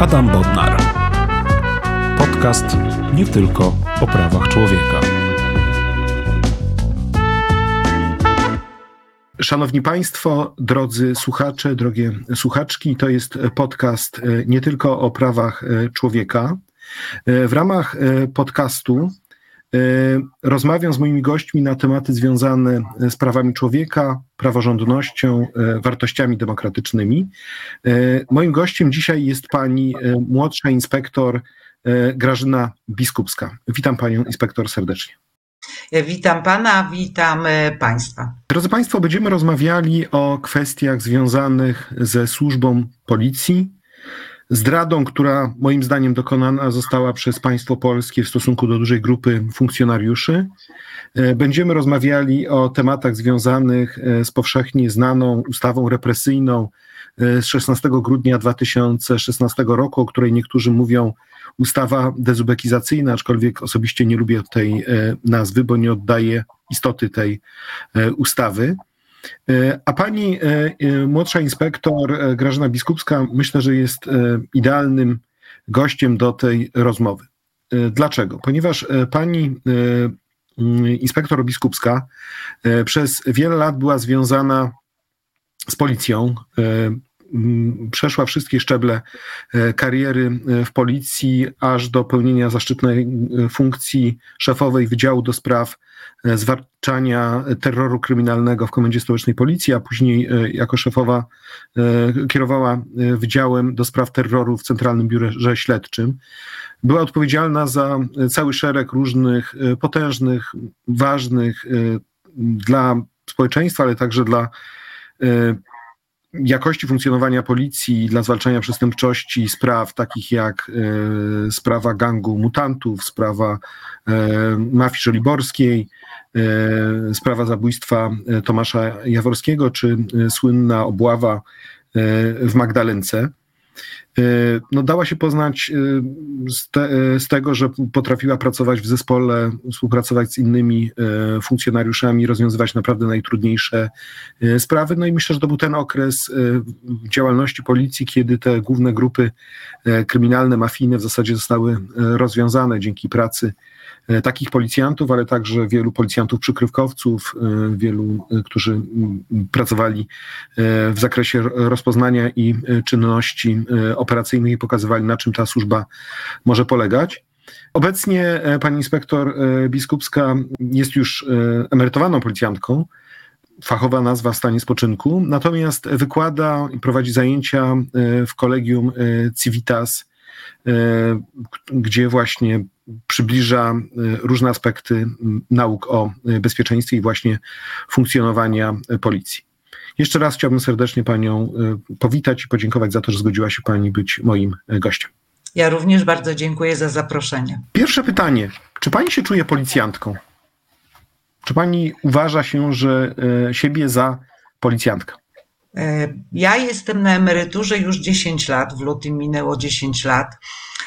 Adam Bodnar. Podcast nie tylko o prawach człowieka. Szanowni Państwo, drodzy słuchacze, drogie słuchaczki, to jest podcast e, nie tylko o prawach e, człowieka. E, w ramach podcastu rozmawiam z moimi gośćmi na tematy związane z prawami człowieka, praworządnością, wartościami demokratycznymi. Moim gościem dzisiaj jest pani młodsza inspektor Grażyna Biskupska. Witam panią inspektor serdecznie. Witam Pana, witam e, Państwa. Drodzy Państwo, będziemy rozmawiali o kwestiach związanych ze służbą policji, zdradą, która moim zdaniem dokonana została przez państwo polskie w stosunku do dużej grupy funkcjonariuszy. E, będziemy rozmawiali o tematach związanych e, z powszechnie znaną ustawą represyjną z 16 grudnia 2016 roku, o której niektórzy mówią ustawa dezubekizacyjna, aczkolwiek osobiście nie lubię tej e, nazwy, bo nie oddaje istoty tej e, ustawy. E, a pani młodsza inspektor Grażyna Biskupska myślę, że jest idealnym gościem do tej rozmowy. Dlaczego? Ponieważ pani inspektor Biskupska przez wiele lat była związana z policją, przeszła wszystkie szczeble e, kariery e, w policji, aż do pełnienia zaszczytnej e, funkcji szefowej Wydziału do Spraw Zwalczania Terroru Kryminalnego w Komendzie Stołecznej Policji, a później jako szefowa kierowała Wydziałem do Spraw Terroru w Centralnym Biurze Śledczym. Była odpowiedzialna za cały szereg różnych potężnych, ważnych dla społeczeństwa, ale także dla jakości funkcjonowania policji dla zwalczania przestępczości spraw takich jak e, sprawa gangu mutantów, sprawa e, mafii żoliborskiej, e, sprawa zabójstwa e, Tomasza Jaworskiego, czy e, słynna obława e, w Magdalence. E, no, dała się poznać e, z, te, e, z, tego, że potrafiła pracować w zespole, współpracować z innymi funkcjonariuszami, rozwiązywać naprawdę najtrudniejsze sprawy. No i myślę, że to był ten okres działalności policji, kiedy te główne grupy kryminalne, mafijne w zasadzie zostały rozwiązane dzięki pracy takich policjantów, ale także wielu policjantów przykrywkowców, wielu, którzy pracowali w zakresie rozpoznania i czynności i pokazywali, na czym ta służba może polegać. Obecnie pani inspektor Biskupska jest już emerytowaną policjantką, fachowa nazwa w stanie spoczynku, natomiast wykłada i prowadzi zajęcia w kolegium Civitas, gdzie właśnie przybliża różne aspekty nauk o bezpieczeństwie i właśnie funkcjonowania policji. Jeszcze raz chciałbym serdecznie Panią powitać i podziękować za to, że zgodziła się Pani być moim gościem. Ja również bardzo dziękuję za zaproszenie. Pierwsze pytanie. Czy Pani się czuje policjantką? Czy Pani uważa się, że siebie za policjantkę? Ja jestem na emeryturze już 10 lat, w lutym minęło 10 lat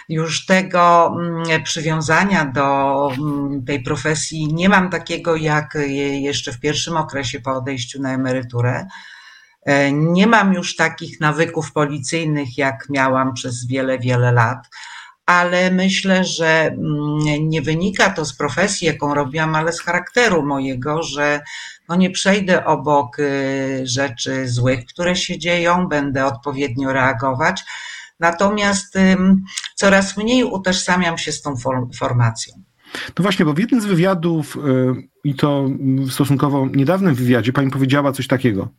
już tego mm, przywiązania do mm, tej profesji nie mam takiego jak jeszcze w pierwszym okresie po odejściu na emeryturę. E, nie mam już takich nawyków policyjnych, jak miałam przez wiele, wiele lat, ale myślę, że mm, nie wynika to z profesji, jaką robiłam, ale z charakteru mojego, że no nie przejdę obok y, rzeczy złych, które się dzieją, będę odpowiednio reagować Natomiast coraz mniej utożsamiam się z tą formacją. No właśnie, bo w jednym z wywiadów, y, i to w stosunkowo niedawnym wywiadzie, pani powiedziała coś takiego.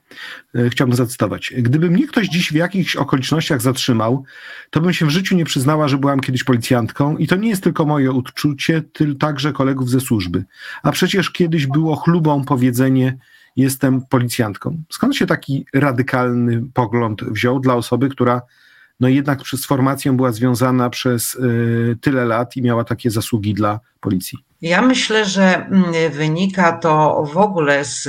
Y, chciałbym zacytować. Gdyby mnie ktoś dziś w jakichś okolicznościach zatrzymał, to bym się w życiu nie przyznała, że byłam kiedyś policjantką i to nie jest tylko moje odczucie, tylko także kolegów ze służby. A przecież kiedyś było chlubą powiedzenie, jestem policjantką. Skąd się taki radykalny pogląd wziął dla osoby, która no jednak z formacją była związana przez y, tyle lat i miała takie zasługi dla policji. Ja myślę, że mm, wynika to w ogóle z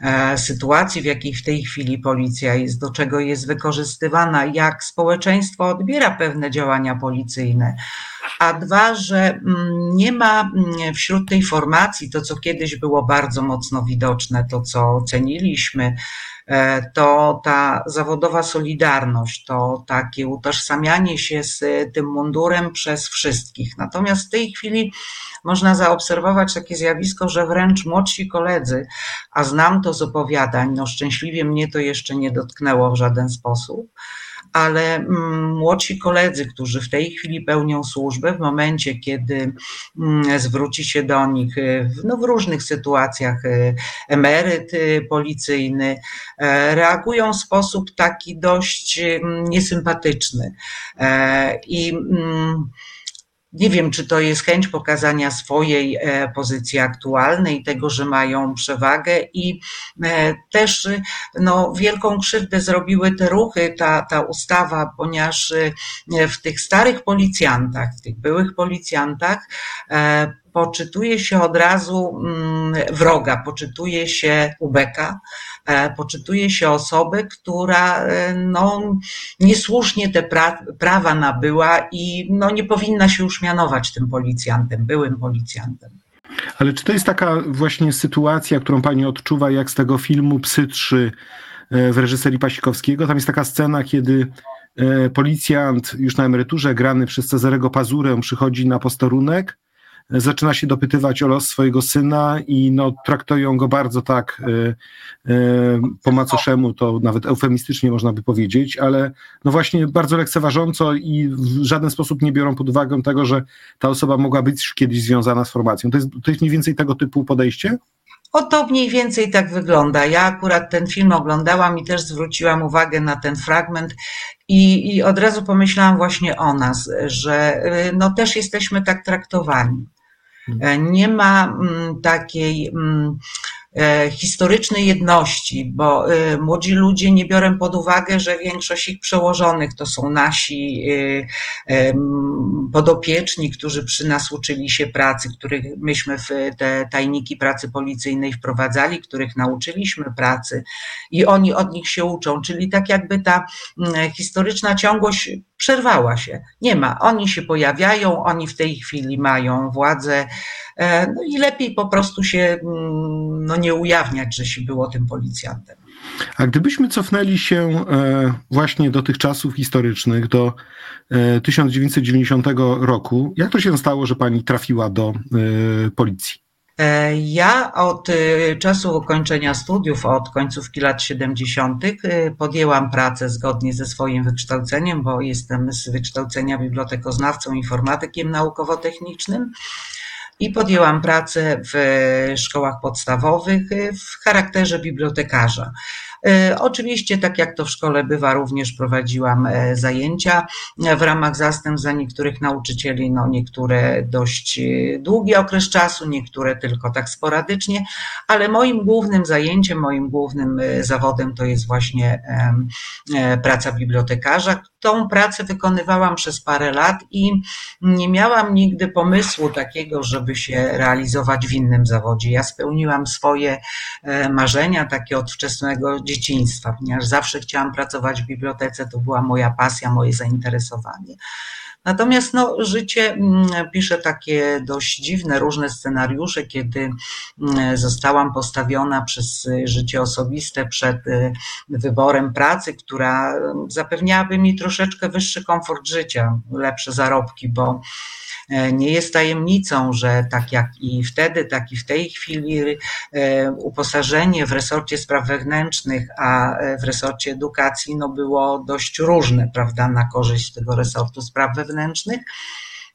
e, sytuacji, w jakiej w tej chwili policja jest, do czego jest wykorzystywana, jak społeczeństwo odbiera pewne działania policyjne. a dwa, że mm, nie ma mm, wśród tej formacji to, co kiedyś było bardzo mocno widoczne, to, co ceniliśmy, to ta zawodowa solidarność, to takie utożsamianie się z tym mundurem przez wszystkich. Natomiast w tej chwili można zaobserwować takie zjawisko, że wręcz młodsi koledzy, a znam to z opowiadań, no szczęśliwie mnie to jeszcze nie dotknęło w żaden sposób, ale mm, młodsi koledzy, którzy w tej chwili pełnią służbę, w momencie, kiedy mm, zwróci się do nich y, no, w różnych sytuacjach y, emeryt y, policyjny, e, reagują w sposób taki dość mm, niesympatyczny. E, I nie wiem, czy to jest chęć pokazania swojej e, pozycji aktualnej, tego, że mają przewagę i e, też no, wielką krzywdę zrobiły te ruchy, ta, ta ustawa, ponieważ e, w tych starych policjantach, w tych byłych policjantach poczytuje się od razu mm, wroga, poczytuje się ubeka, e, poczytuje się osobę, która e, no, niesłusznie te pra prawa nabyła i no, nie powinna się już mianować tym policjantem, byłym policjantem. Ale czy to jest taka właśnie sytuacja, którą pani odczuwa, jak z tego filmu Psy 3 e, w reżyserii Pasikowskiego? Tam jest taka scena, kiedy policjant już na emeryturze, grany przez Cezarego Pazurę, przychodzi na posterunek zaczyna się dopytywać o los swojego syna i no, traktują go bardzo tak y, y, po macoszemu, to nawet eufemistycznie można by powiedzieć, ale no właśnie bardzo lekceważąco i w żaden sposób nie biorą pod uwagę tego, że ta osoba mogła być kiedyś związana z formacją. To jest, to jest mniej więcej tego typu podejście? O to mniej więcej tak wygląda. Ja akurat ten film oglądałam i też zwróciłam uwagę na ten fragment i, i od razu pomyślałam właśnie o nas, że no też jesteśmy tak traktowani. E, nie ma mm, takiej mm, historycznej jedności, bo e, młodzi ludzie nie biorą pod uwagę, że większość ich przełożonych to są nasi e, podopieczni, którzy przy nas uczyli się pracy, których myśmy w te tajniki pracy policyjnej wprowadzali, których nauczyliśmy pracy i oni od nich się uczą, czyli tak jakby ta historyczna ciągłość przerwała się. Nie ma. Oni się pojawiają, oni w tej chwili mają władzę, no i lepiej po prostu się no, nie ujawniać, że się było tym policjantem. A gdybyśmy cofnęli się e, właśnie do tych czasów historycznych, do 1990 e, roku, jak to się stało, że pani trafiła do e, policji? Ja od czasu ukończenia studiów, od końcówki lat 70., podjęłam pracę zgodnie ze swoim wykształceniem, bo jestem z wykształcenia bibliotekoznawcą, informatykiem naukowo-technicznym i podjęłam pracę w szkołach podstawowych w charakterze bibliotekarza. E, oczywiście, tak jak to w szkole bywa, również prowadziłam e, zajęcia w ramach zastępstw za niektórych nauczycieli, no niektóre dość e, długi okres czasu, niektóre tylko tak sporadycznie, ale moim głównym zajęciem, moim głównym zawodem to jest właśnie praca bibliotekarza. Tą pracę wykonywałam przez parę lat i nie miałam nigdy pomysłu takiego, żeby się realizować w innym zawodzie. Ja spełniłam swoje marzenia takie od wczesnego dzieciństwa dzieciństwa, ponieważ zawsze chciałam pracować w bibliotece, to była moja pasja, moje zainteresowanie. Natomiast no, życie mm, pisze takie dość dziwne, różne scenariusze, kiedy mm, zostałam postawiona przez życie osobiste przed y, wyborem pracy, która zapewniałaby mi troszeczkę wyższy komfort życia, lepsze zarobki, bo nie jest tajemnicą, że tak jak i wtedy, tak i w tej chwili e, uposażenie w resorcie spraw wewnętrznych, a e, w resorcie edukacji no było dość różne, prawda, na korzyść tego resortu spraw wewnętrznych.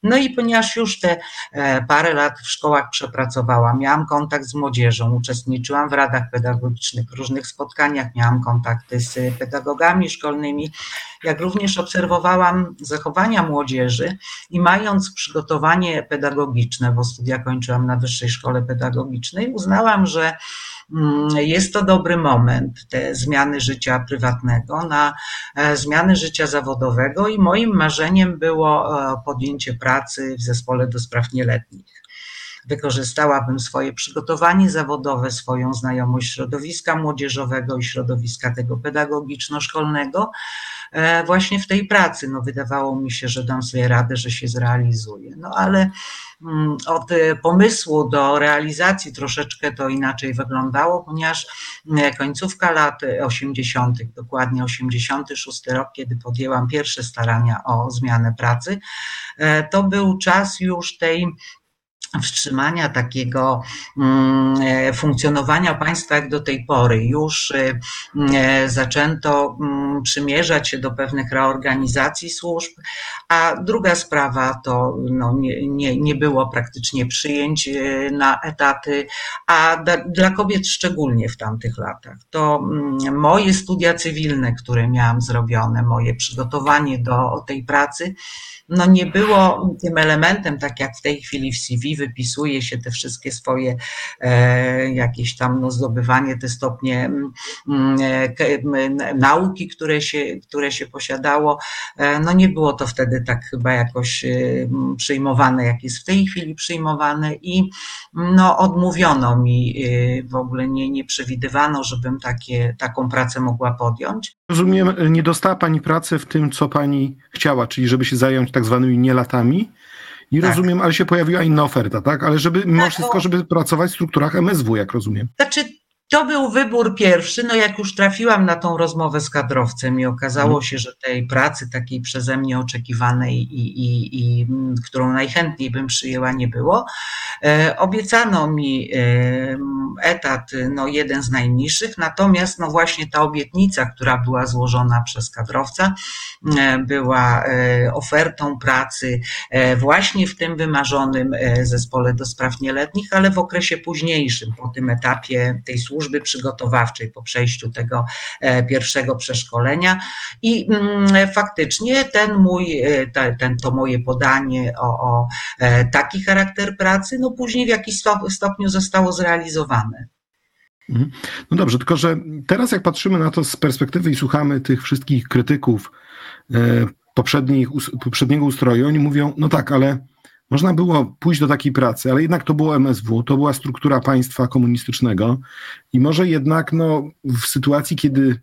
No i ponieważ już te e, parę lat w szkołach przepracowałam, miałam kontakt z młodzieżą, uczestniczyłam w radach pedagogicznych, różnych spotkaniach, miałam kontakty z pedagogami szkolnymi, jak również obserwowałam zachowania młodzieży i mając przygotowanie pedagogiczne, bo studia kończyłam na Wyższej Szkole Pedagogicznej, uznałam, że Mm, jest to dobry moment, te zmiany życia prywatnego na e, zmiany życia zawodowego i moim marzeniem było e, podjęcie pracy w zespole do spraw nieletnich. Wykorzystałabym swoje przygotowanie zawodowe, swoją znajomość środowiska młodzieżowego i środowiska tego pedagogiczno-szkolnego, właśnie w tej pracy. No, wydawało mi się, że dam sobie radę, że się zrealizuje. No ale mm, od pomysłu do realizacji troszeczkę to inaczej wyglądało, ponieważ końcówka lat 80., dokładnie 86 rok, kiedy podjęłam pierwsze starania o zmianę pracy, to był czas już tej wstrzymania takiego mm, e, funkcjonowania państwa jak do tej pory. Już e, e, zaczęto mm, przymierzać się do pewnych reorganizacji służb, a druga sprawa to no, nie, nie, nie było praktycznie przyjęć na etaty, a dla kobiet szczególnie w tamtych latach. To mm, moje studia cywilne, które miałam zrobione, moje przygotowanie do tej pracy, no nie było tym elementem, tak jak w tej chwili w CV wypisuje się te wszystkie swoje e, jakieś tam no, zdobywanie, te stopnie mm, e, nauki, które się, które się posiadało. E, no nie było to wtedy tak chyba jakoś przyjmowane, jak jest w tej chwili przyjmowane i no odmówiono mi w ogóle nie, nie przewidywano, żebym takie, taką pracę mogła podjąć. Rozumiem, nie dostała Pani pracy w tym, co Pani chciała, czyli żeby się zająć tak zwanymi nielatami. I tak. rozumiem, ale się pojawiła inna oferta, tak? Ale żeby mimo tak, wszystko, żeby pracować w strukturach MSW, jak rozumiem. Znaczy, to był wybór pierwszy. No jak już trafiłam na tą rozmowę z kadrowcem i okazało mhm. się, że tej pracy takiej przeze mnie oczekiwanej i, i, i którą najchętniej bym przyjęła nie było, e, obiecano mi e, etat, no jeden z najniższych, natomiast no właśnie ta obietnica, która była złożona przez kadrowca, e, była e, ofertą pracy e, właśnie w tym wymarzonym e, zespole do spraw nieletnich, ale w okresie późniejszym, po tym etapie tej służby służby przygotowawczej po przejściu tego e, pierwszego przeszkolenia i mm, faktycznie ten mój, e, ten, to moje podanie o, o e, taki charakter pracy, no później w jakiś stopniu zostało zrealizowane. Mhm. No dobrze, tylko że teraz jak patrzymy na to z perspektywy i słuchamy tych wszystkich krytyków poprzedniego ustroju, oni mówią, no tak, ale można było pójść do takiej pracy, ale jednak to było MSW, to była struktura państwa komunistycznego i może jednak no, w sytuacji, kiedy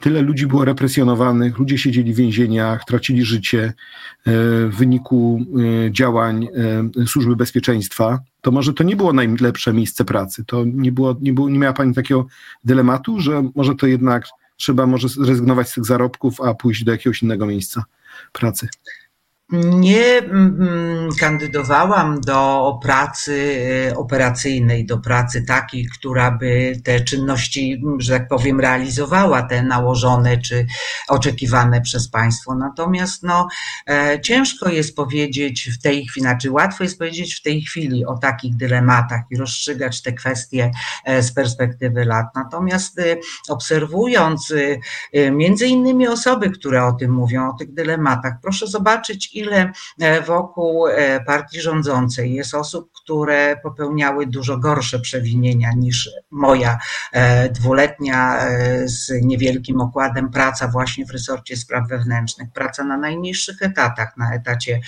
tyle ludzi było represjonowanych, ludzie siedzieli w więzieniach, tracili życie e, w wyniku e, działań e, służby bezpieczeństwa, to może to nie było najlepsze miejsce pracy. To nie, było, nie, było, nie miała pani takiego dylematu, że może to jednak trzeba może zrezygnować z tych zarobków, a pójść do jakiegoś innego pracy? Nie mm, mm, kandydowałam do pracy e, operacyjnej, do pracy takiej, która by te czynności, że tak powiem, realizowała, te nałożone czy oczekiwane przez państwo. Natomiast no, e, ciężko jest powiedzieć w tej chwili, znaczy łatwo jest powiedzieć w tej chwili o takich dylematach i rozstrzygać te kwestie e, z perspektywy lat. Natomiast obserwując między innymi osoby, które o tym mówią, o tych dylematach, proszę zobaczyć, ile e, wokół e, partii rządzącej. Jest osób, które popełniały dużo gorsze przewinienia niż moja e, dwuletnia z niewielkim okładem praca właśnie w resorcie spraw wewnętrznych, praca na najniższych etatach, na etacie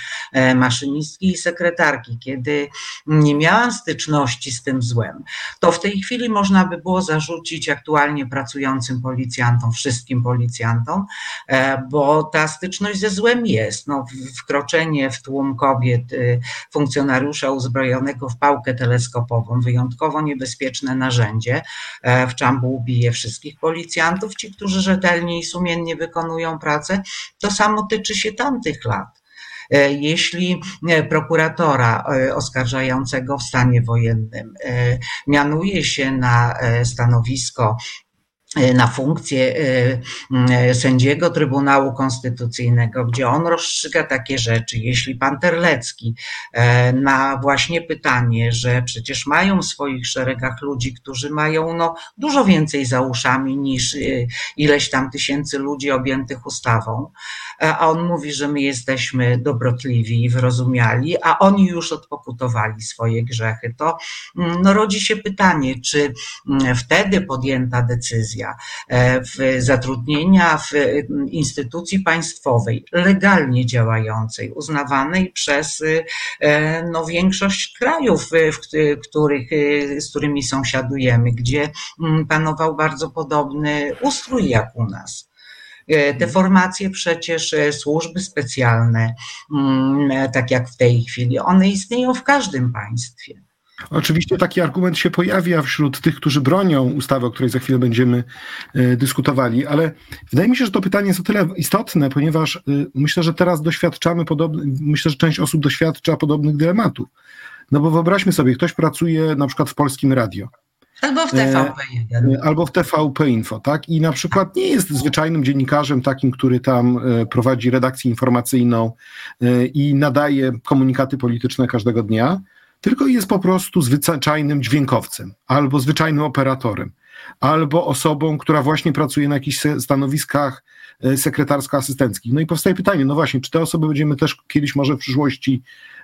maszynistki i sekretarki, kiedy nie miałam styczności z tym złem, to w tej chwili można by było zarzucić aktualnie pracującym policjantom, wszystkim policjantom, bo ta styczność ze złem jest. No, wkroczenie w tłum kobiet y, funkcjonariusza uzbrojonego w pałkę teleskopową, wyjątkowo niebezpieczne narzędzie. E, w czambu ubije wszystkich policjantów, ci, którzy rzetelnie i sumiennie wykonują pracę. To samo tyczy się tamtych lat. E, jeśli e, prokuratora oskarżającego w stanie wojennym mianuje się na stanowisko na funkcję e, e, sędziego Trybunału Konstytucyjnego, gdzie on rozstrzyga takie rzeczy. Jeśli pan Terlecki na właśnie pytanie, że przecież mają w swoich szeregach ludzi, którzy mają no, dużo więcej za uszami niż ileś tam tysięcy ludzi objętych ustawą, a on mówi, że my jesteśmy dobrotliwi i wyrozumiali, a oni już odpokutowali swoje grzechy, to mm, no, rodzi się pytanie, czy mm, wtedy podjęta decyzja e, w zatrudnienia w mm, instytucji państwowej, legalnie działającej, uznawanej przez e, no, większość krajów, w których, e, z którymi sąsiadujemy, gdzie panował bardzo podobny ustrój jak u nas Te formacje przecież służby specjalne, mm, tak jak w tej chwili, one istnieją w każdym państwie. Oczywiście taki argument się pojawia wśród tych, którzy bronią ustawy, o której za chwilę będziemy e, dyskutowali, ale wydaje mi się, że to pytanie jest o tyle istotne, ponieważ e, myślę, że teraz doświadczamy podobnych, myślę, że część osób doświadcza podobnych dylematów. No bo wyobraźmy sobie, ktoś pracuje na przykład w polskim radio. Albo w TVP1. Albo w TVP Info, tak? I na przykład nie jest zwyczajnym dziennikarzem takim, który tam prowadzi redakcję informacyjną i nadaje komunikaty polityczne każdego dnia, tylko jest po prostu zwyczajnym dźwiękowcem, albo zwyczajnym operatorem, albo osobą, która właśnie pracuje na jakichś stanowiskach e, sekretarsko-asystenckich. No i powstaje pytanie, no właśnie, czy te osoby będziemy też kiedyś może w przyszłości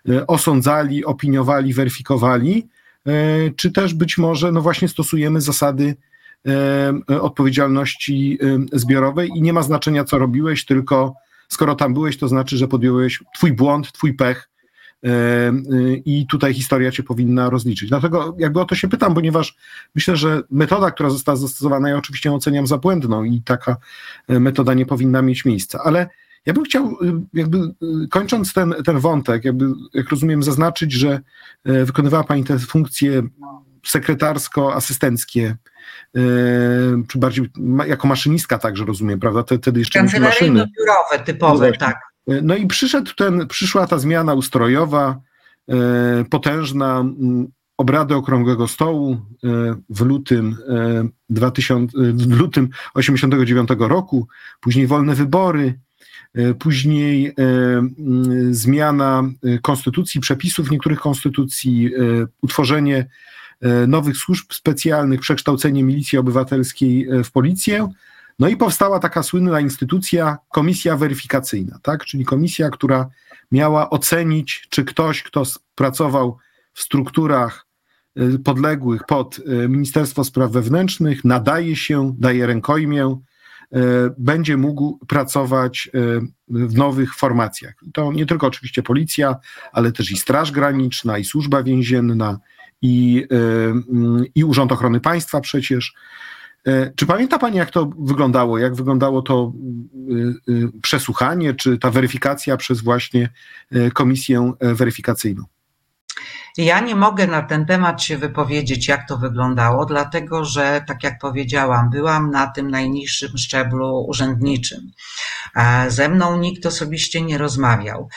e, osądzali, opiniowali, weryfikowali, e, czy też być może no właśnie stosujemy zasady odpowiedzialności zbiorowej i nie ma znaczenia, co robiłeś, tylko skoro tam byłeś, to znaczy, że podjąłeś twój błąd, twój pech, i tutaj historia cię powinna rozliczyć. Dlatego jakby o to się pytam, ponieważ myślę, że metoda, która została zastosowana, ja oczywiście oceniam za błędną i taka e, metoda nie powinna mieć miejsca, ale ja bym chciał, e, jakby e, kończąc ten, ten wątek, jakby, jak rozumiem, zaznaczyć, że wykonywała Pani te funkcje sekretarsko-asystenckie, czy bardziej jako maszynistka także rozumiem, prawda? Wtedy jeszcze maszyny. biurowe typowe, tak. No i przyszedł ten, przyszła ta zmiana ustrojowa, e, potężna, obrady Okrągłego Stołu e, w lutym, 2000, e, w lutym 89 roku, później wolne wybory, później zmiana konstytucji, przepisów niektórych konstytucji, utworzenie nowych służb specjalnych, przekształcenie milicji obywatelskiej w policję, no i powstała taka słynna instytucja, komisja weryfikacyjna, tak? czyli komisja, która miała ocenić, czy ktoś, kto pracował w strukturach y, podległych pod y, Ministerstwo Spraw Wewnętrznych, nadaje się, daje rękojmię, y, będzie mógł pracować w nowych formacjach. To nie tylko oczywiście policja, ale też i Straż Graniczna, i Służba Więzienna, i, i Urząd Ochrony Państwa przecież. E, czy pamięta Pani, jak to wyglądało? Jak wyglądało to y, y, przesłuchanie, czy ta weryfikacja przez właśnie e, komisję weryfikacyjną? Ja nie mogę na ten temat się wypowiedzieć, jak to wyglądało, dlatego że, tak jak powiedziałam, byłam na tym najniższym szczeblu urzędniczym. Ze mną nikt osobiście nie rozmawiał.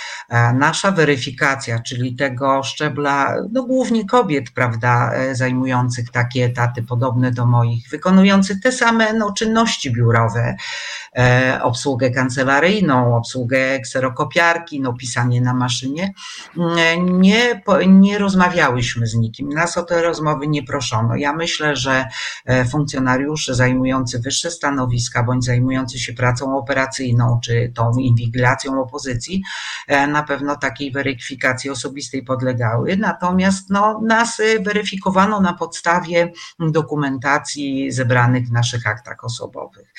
Nasza weryfikacja, czyli tego szczebla, no głównie kobiet, prawda, e, zajmujących takie etaty podobne do moich, wykonujących te same no, czynności biurowe, e, obsługę kancelaryjną, obsługę kserokopiarki, no, pisanie na maszynie, nie, nie rozmawiałyśmy z nikim. Nas o te rozmowy nie proszono. Ja myślę, że e, funkcjonariusze zajmujący wyższe stanowiska bądź zajmujący się pracą operacyjną czy tą inwigilacją opozycji e, na pewno takiej weryfikacji osobistej podlegały. Natomiast no, nas e, weryfikowano na podstawie dokumentacji zebranych w naszych aktach osobowych.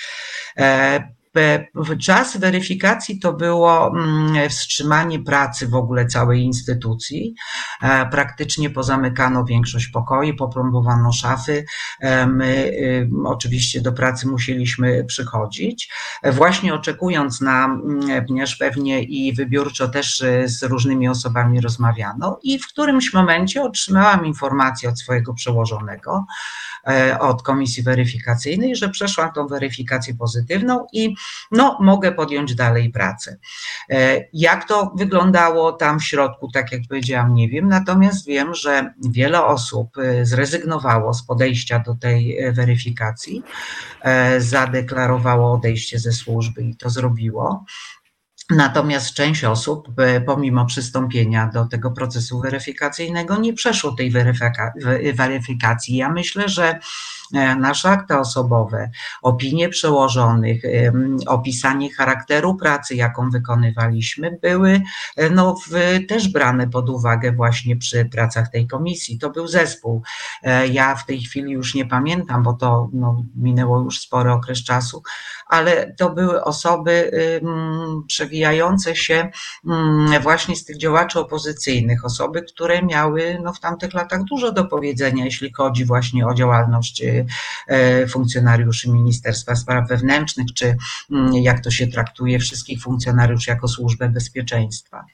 Czas weryfikacji to było mm, wstrzymanie pracy w ogóle całej instytucji. E, praktycznie pozamykano większość pokoi, poplombowano szafy. E, my y, oczywiście do pracy musieliśmy przychodzić. E, właśnie oczekując na, ponieważ mm, pewnie i wybiórczo też y, z różnymi osobami rozmawiano i w którymś momencie otrzymałam informację od swojego przełożonego, od komisji weryfikacyjnej, że przeszłam tą weryfikację pozytywną i no, mogę podjąć dalej pracę. E, jak to wyglądało tam w środku, tak jak powiedziałam, nie wiem, natomiast wiem, że wiele osób e, zrezygnowało z podejścia do tej e, weryfikacji, zadeklarowało odejście ze służby i to zrobiło. Natomiast część osób, pomimo przystąpienia do tego procesu weryfikacyjnego, nie przeszło tej weryfikacji. Ja myślę, że E, nasze akta osobowe, opinie przełożonych, opisanie charakteru pracy, jaką wykonywaliśmy, były e, no, też brane pod uwagę właśnie przy pracach tej komisji. To był zespół. E, ja w tej chwili już nie pamiętam, bo to no, minęło już spory okres czasu, ale to były osoby przewijające się właśnie z tych działaczy opozycyjnych, osoby, które miały no, w tamtych latach dużo do powiedzenia, jeśli chodzi właśnie o działalność e, funkcjonariuszy Ministerstwa Spraw Wewnętrznych, czy mm, jak to się traktuje wszystkich funkcjonariuszy jako służbę bezpieczeństwa.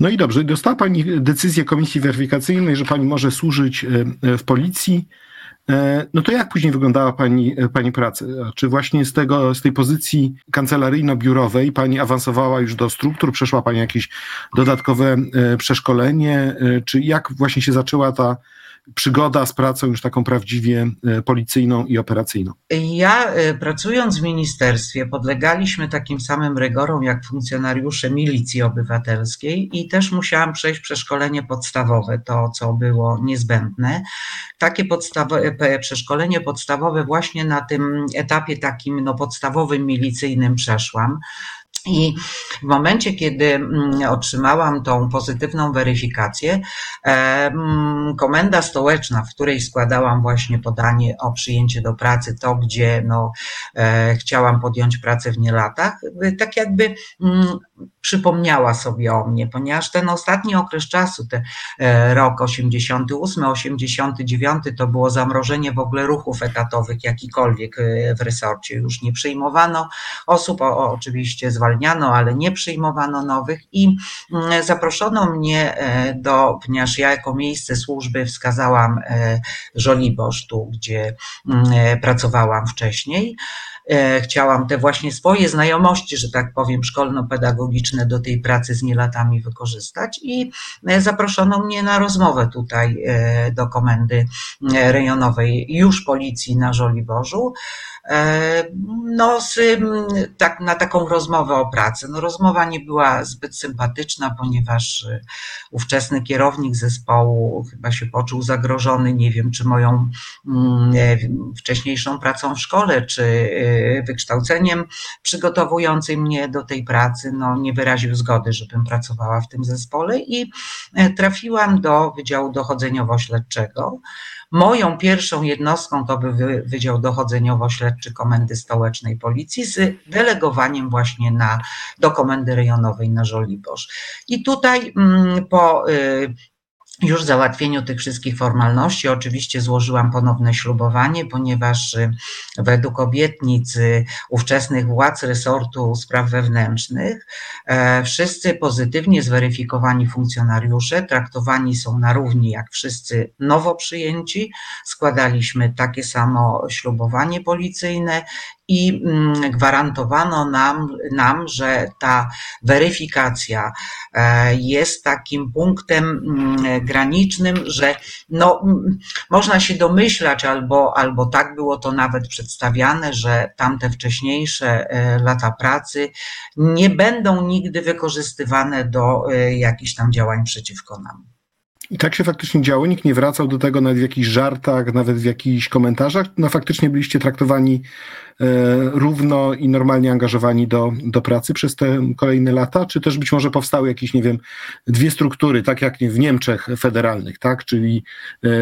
No i dobrze, dostała Pani decyzję Komisji Weryfikacyjnej, że Pani może służyć w policji. E, no to jak później wyglądała pani, e, pani praca? Czy właśnie z, tego, z tej pozycji kancelaryjno-biurowej pani awansowała już do struktur, przeszła pani jakieś dodatkowe e, przeszkolenie? Czy jak właśnie się zaczęła ta przygoda z pracą już taką prawdziwie e, policyjną i operacyjną? Ja e, pracując w ministerstwie podlegaliśmy takim samym rygorom jak funkcjonariusze milicji obywatelskiej i też musiałam przejść przeszkolenie podstawowe, to co było niezbędne. Takie podstawowe, przeszkolenie podstawowe właśnie na tym etapie takim no, podstawowym milicyjnym przeszłam. I w momencie, kiedy mm, otrzymałam tą pozytywną weryfikację, mm, komenda stołeczna, w której składałam właśnie podanie o przyjęcie do pracy, to gdzie no, e, chciałam podjąć pracę w nielatach, tak jakby mm, przypomniała sobie o mnie, ponieważ ten ostatni okres czasu, ten e, rok 88, 89, to było zamrożenie w ogóle ruchów etatowych jakikolwiek e, w resorcie. Już nie przyjmowano osób, o, oczywiście zwalniano, ale nie przyjmowano nowych i mm, zaproszono mnie e, do, ponieważ ja jako miejsce służby wskazałam Żoliborz, tu gdzie mm, pracowałam wcześniej, chciałam te właśnie swoje znajomości, że tak powiem, szkolno-pedagogiczne do tej pracy z nielatami wykorzystać i e, zaproszono mnie na rozmowę tutaj e, do komendy rejonowej już policji na Żoliborzu. E, no, z, tak, na taką rozmowę o pracy. No, rozmowa nie była zbyt sympatyczna, ponieważ e, ówczesny kierownik zespołu chyba się poczuł zagrożony. Nie wiem, czy moją wcześniejszą pracą w szkole, czy e, wykształceniem przygotowującym mnie do tej pracy, no, nie wyraził zgody, żebym pracowała w tym zespole i trafiłam do Wydziału Dochodzeniowo-Śledczego. Moją pierwszą jednostką to był Wydział Dochodzeniowo-Śledczy Komendy Stołecznej Policji z delegowaniem właśnie na, do Komendy Rejonowej na Żoliborz. I tutaj mm, po y, już załatwieniu tych wszystkich formalności oczywiście złożyłam ponowne ślubowanie, ponieważ y, według obietnic y, ówczesnych władz resortu spraw wewnętrznych e, wszyscy pozytywnie zweryfikowani funkcjonariusze traktowani są na równi jak wszyscy nowo przyjęci. Składaliśmy takie samo ślubowanie policyjne i mm, gwarantowano nam, nam, że ta weryfikacja e, jest takim punktem mm, granicznym, że no, można się domyślać, albo, albo tak było to nawet przedstawiane, że tamte wcześniejsze e, lata pracy nie będą nigdy wykorzystywane do e, jakichś tam działań przeciwko nam. I tak się faktycznie działo, nikt nie wracał do tego nawet w jakichś żartach, nawet w jakichś komentarzach. No faktycznie byliście traktowani e, równo i normalnie angażowani do, do pracy przez te kolejne lata, czy też być może powstały jakieś, nie wiem, dwie struktury, tak jak w Niemczech federalnych, tak, czyli e, e,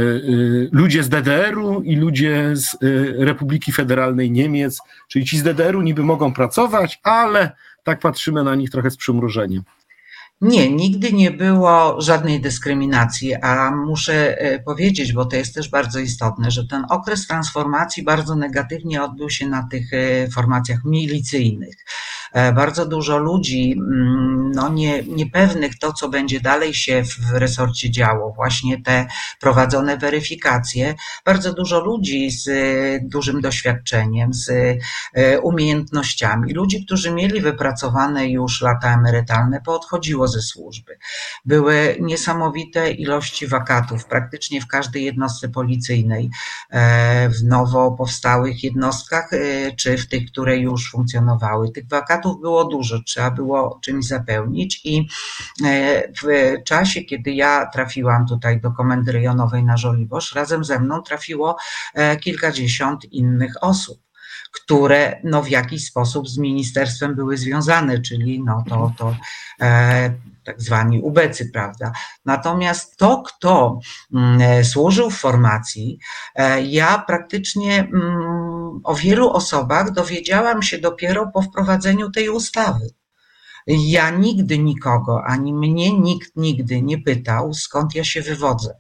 ludzie z DDR-u i ludzie z e, Republiki Federalnej Niemiec, czyli ci z DDR-u niby mogą pracować, ale tak patrzymy na nich trochę z przymrużeniem. Nie, nigdy nie było żadnej dyskryminacji, a muszę e, powiedzieć, bo to jest też bardzo istotne, że ten okres transformacji bardzo negatywnie odbył się na tych e, formacjach milicyjnych. E, bardzo dużo ludzi, mm, no nie, niepewnych to, co będzie dalej się w resorcie działo, właśnie te prowadzone weryfikacje, bardzo dużo ludzi z dużym doświadczeniem, z umiejętnościami, ludzi, którzy mieli wypracowane już lata emerytalne, poodchodziło ze służby. Były niesamowite ilości wakatów, praktycznie w każdej jednostce policyjnej, e, w nowo powstałych jednostkach, e, czy w tych, które już funkcjonowały. Tych wakatów było dużo, trzeba było czymś zapełnić i e, w czasie, kiedy ja trafiłam tutaj do komendy rejonowej na Żoliborz, razem ze mną trafiło kilkadziesiąt innych osób które no, w jakiś sposób z ministerstwem były związane, czyli no, to, to e, tak zwani ubecy, prawda. Natomiast to, kto mm, e, służył w formacji, e, ja praktycznie mm, o wielu osobach dowiedziałam się dopiero po wprowadzeniu tej ustawy. Ja nigdy nikogo, ani mnie nikt nigdy nie pytał, skąd ja się wywodzę.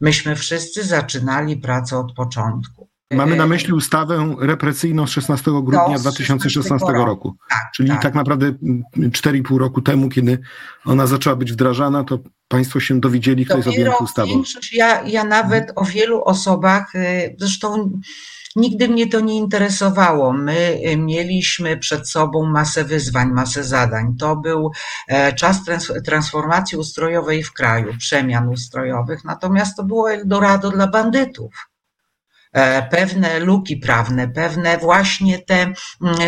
Myśmy wszyscy zaczynali pracę od początku. Mamy na myśli ustawę represyjną z 16 grudnia No, z 2016 16 roku. Tak, Czyli tak. tak. naprawdę mm, 4,5 roku temu, kiedy ona zaczęła być wdrażana, to Państwo się dowiedzieli, kto jest objęty ustawą. większość, ja, ja nawet o wielu osobach, y, zresztą nigdy mnie to nie interesowało. My y, mieliśmy przed sobą masę wyzwań, masę zadań. To był e, czas trans transformacji ustrojowej w kraju, przemian ustrojowych, natomiast to było Eldorado dla bandytów. E, Pewne luki prawne, pewne właśnie te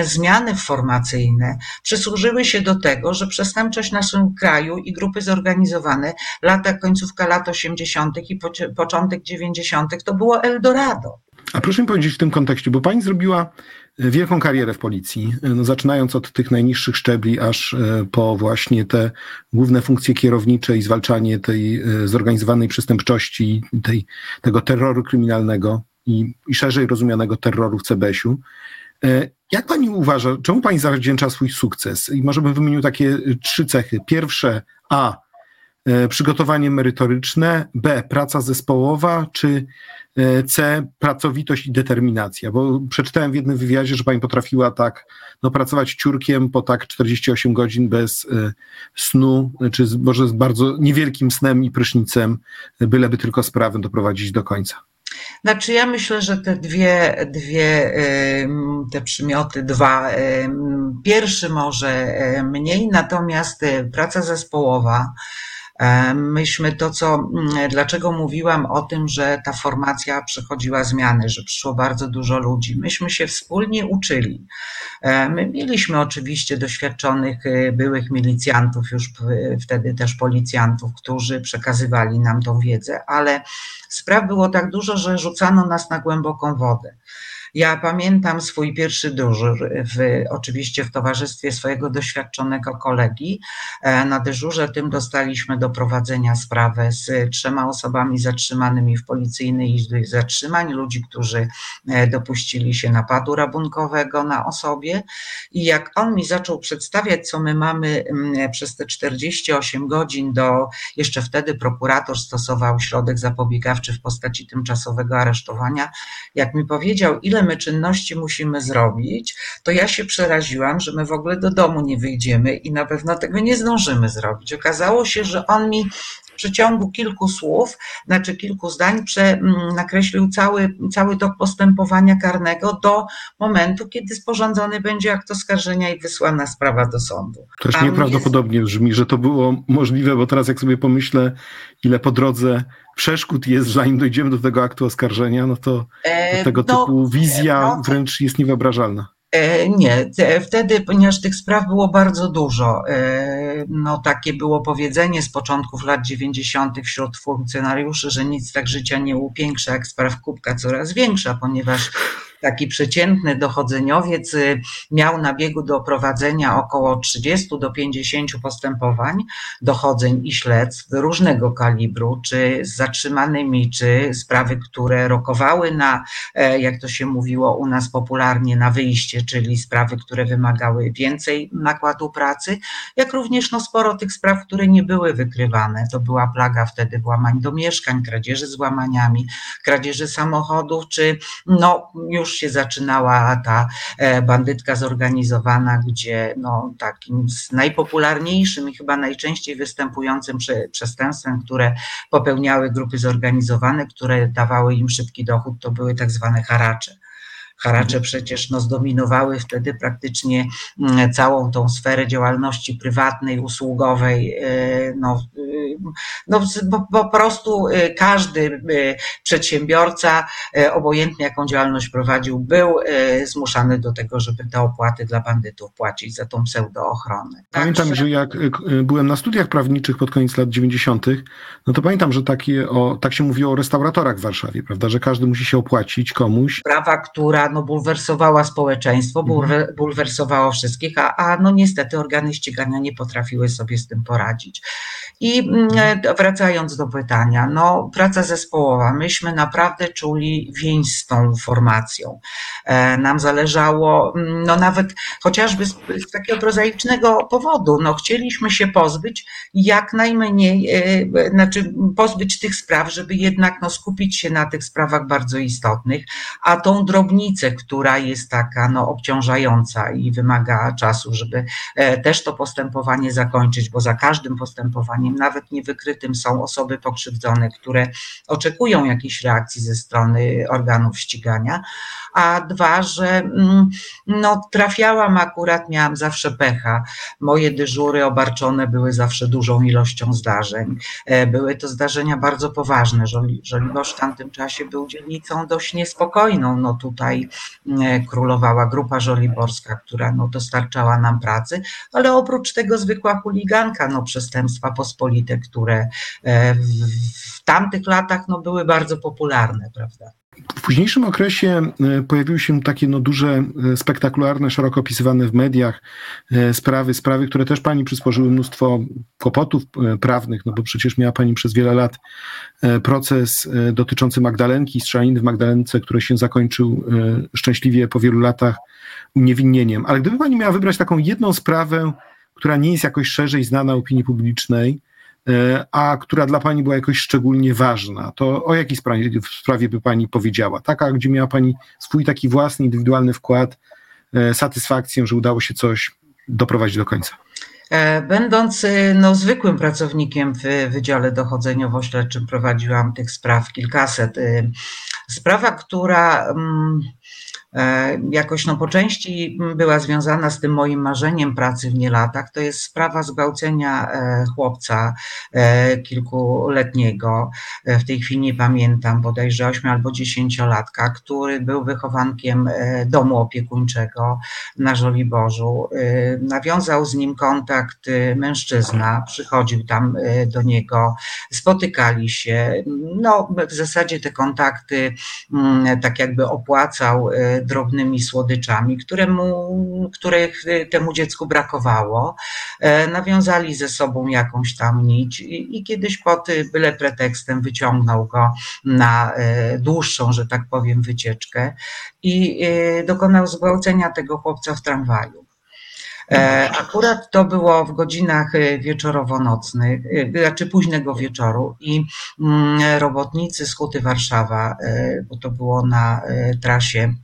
zmiany formacyjne przysłużyły się do tego, że przestępczość w naszym kraju i grupy zorganizowane lata, końcówka lat 80. i początek 90. to było Eldorado. A proszę mi powiedzieć w tym kontekście, bo Pani zrobiła e, wielką karierę w policji, e, no, zaczynając od tych najniższych szczebli, aż e, po właśnie te główne funkcje kierownicze i zwalczanie tej zorganizowanej przestępczości, tej, tego terroru kryminalnego i, i szerzej rozumianego terroru w CBS-u. Jak Pani uważa, czemu Pani zawdzięcza swój sukces? I może bym wymienił takie trzy cechy. Pierwsze, A, przygotowanie merytoryczne, B, praca zespołowa, czy e, C, pracowitość i determinacja, bo przeczytałem w jednym wywiadzie, że pani potrafiła tak no, pracować ciurkiem po tak 48 godzin bez e, snu, czy może z bardzo niewielkim snem i prysznicem, byleby tylko sprawę doprowadzić do końca. Znaczy ja myślę, że te dwie, dwie te przymioty, dwa, pierwszy może e, mniej, natomiast e, praca zespołowa, e, myśmy to, co, mm, dlaczego mówiłam o tym, że ta formacja przechodziła zmiany, że przyszło bardzo dużo ludzi. Myśmy się wspólnie uczyli. E, My mieliśmy oczywiście doświadczonych e, byłych milicjantów, już wtedy też policjantów, którzy przekazywali nam tą wiedzę, ale spraw było tak dużo, że rzucano nas na głęboką wodę. Ja pamiętam swój pierwszy dyżur, w, oczywiście w towarzystwie swojego doświadczonego kolegi. E, Na dyżurze tym dostaliśmy do prowadzenia sprawę z trzema osobami zatrzymanymi w policyjnej izbie zatrzymań, ludzi, którzy e, dopuścili się napadu rabunkowego na osobie. I jak on mi zaczął przedstawiać, co my mamy przez te 48 godzin do, jeszcze wtedy prokurator stosował środek zapobiegawczy w postaci tymczasowego aresztowania, jak mi powiedział, ile my czynności musimy zrobić, to ja się przeraziłam, że my w ogóle do domu nie wyjdziemy i na pewno tego nie zdążymy zrobić. Okazało się, że on mi przeciągu kilku słów, znaczy kilku zdań, prze, mm, nakreślił cały, cały tok postępowania karnego do momentu, kiedy sporządzony będzie akt oskarżenia i wysłana sprawa do sądu. To już nieprawdopodobnie brzmi, że to było możliwe, bo teraz jak sobie pomyślę, ile po drodze przeszkód jest, zanim dojdziemy do tego aktu oskarżenia, no to, E, to tego no, typu wizja no, wręcz jest niewyobrażalna. E, Nie, te- wtedy, ponieważ tych spraw było bardzo dużo, e, no takie było powiedzenie z początków lat 90. wśród funkcjonariuszy, że nic tak życia nie upiększa jak spraw kubka coraz większa, ponieważ taki przeciętny dochodzeniowiec y, miał na biegu do prowadzenia około 30 do 50 postępowań, dochodzeń i śledztw różnego kalibru, czy z zatrzymanymi, czy sprawy, które rokowały na, e, jak to się mówiło u nas popularnie, na wyjście, czyli sprawy, które wymagały więcej nakładu pracy, jak również no, sporo tych spraw, które nie były wykrywane. To była plaga wtedy włamań do mieszkań, kradzieży z łamaniami, kradzieży samochodów, czy no, już się zaczynała ta e, bandytka zorganizowana, gdzie no, takim z najpopularniejszym i chyba najczęściej występującym prze- przestępstwem, które popełniały grupy zorganizowane, które dawały im szybki dochód, to były tak zwane haracze. Haracze przecież no, zdominowały wtedy praktycznie mm, całą tą sferę działalności prywatnej, usługowej. e, No, y, no, po, prostu y, każdy y, przedsiębiorca, obojętnie jaką działalność prowadził, był zmuszany do tego, żeby te opłaty dla bandytów płacić za tą pseudoochronę. Pamiętam, że jak y, y, byłem na studiach prawniczych pod koniec lat 90., no to pamiętam, że takie o, tak się mówiło o restauratorach w Warszawie, prawda, że każdy musi się opłacić komuś. sprawa, która no, bulwersowała społeczeństwo, bulwer, bulwersowała wszystkich, a, a no niestety organy ścigania nie potrafiły sobie z tym poradzić. I wracając do pytania, no praca zespołowa, myśmy naprawdę czuli więź z tą formacją. Nam zależało, no nawet chociażby z, z takiego prozaicznego powodu, no chcieliśmy się pozbyć jak najmniej, znaczy pozbyć tych spraw, żeby jednak no, skupić się na tych sprawach bardzo istotnych, a tą drobnicę, która jest taka no, obciążająca i wymaga czasu, żeby e, też to postępowanie zakończyć, bo za każdym postępowaniem, nawet niewykrytym, są osoby pokrzywdzone, które oczekują jakiejś reakcji ze strony organów ścigania, a dwa, że mm, no, trafiałam akurat, miałam zawsze pecha. Moje dyżury obarczone były zawsze dużą ilością zdarzeń. E, były to zdarzenia bardzo poważne. Żoliborz w tamtym czasie był dzielnicą dość niespokojną. No tutaj e, królowała grupa żoliborska, która no, dostarczała nam pracy, ale oprócz tego zwykła chuliganka, no, przestępstwa pospolite, które e, w tamtych latach no, były bardzo popularne, prawda? W późniejszym okresie e, pojawiły się takie no, duże, e, spektakularne, szeroko opisywane w mediach sprawy, sprawy, które też pani przysporzyły mnóstwo kłopotów prawnych, no bo przecież miała pani przez wiele lat proces dotyczący Magdalenki, strzelaniny w Magdalence, który się zakończył szczęśliwie po wielu latach uniewinnieniem. Ale gdyby pani miała wybrać taką jedną sprawę, która nie jest jakoś szerzej znana opinii publicznej, a która dla Pani była jakoś szczególnie ważna, to o jakiej sprawie, sprawie by Pani powiedziała? Taka, gdzie miała Pani swój taki własny, indywidualny wkład, e, satysfakcję, że udało się coś doprowadzić do końca? E, będąc no, zwykłym pracownikiem w Wydziale Dochodzeniowo-Śledczym, prowadziłam tych spraw kilkaset. Sprawa, która. E, jakoś no po części była związana z tym moim marzeniem pracy w nielatach. To jest sprawa zgwałcenia e, chłopca e, kilkuletniego. W tej chwili nie pamiętam, bodajże 8 albo 10-latka, który był wychowankiem domu opiekuńczego na Żoliborzu. Nawiązał z nim kontakt mężczyzna, przychodził tam do niego, spotykali się. No, w zasadzie te kontakty mm, tak jakby opłacał drobnymi słodyczami, któremu, których temu dziecku brakowało. E, nawiązali ze sobą jakąś tam nić i, i kiedyś pod byle pretekstem wyciągnął go na e, dłuższą, że tak powiem, wycieczkę i e, dokonał zgwałcenia tego chłopca w tramwaju. Akurat to było w godzinach wieczorowo-nocnych, znaczy późnego wieczoru i mm, robotnicy z Huty Warszawa, bo to było na trasie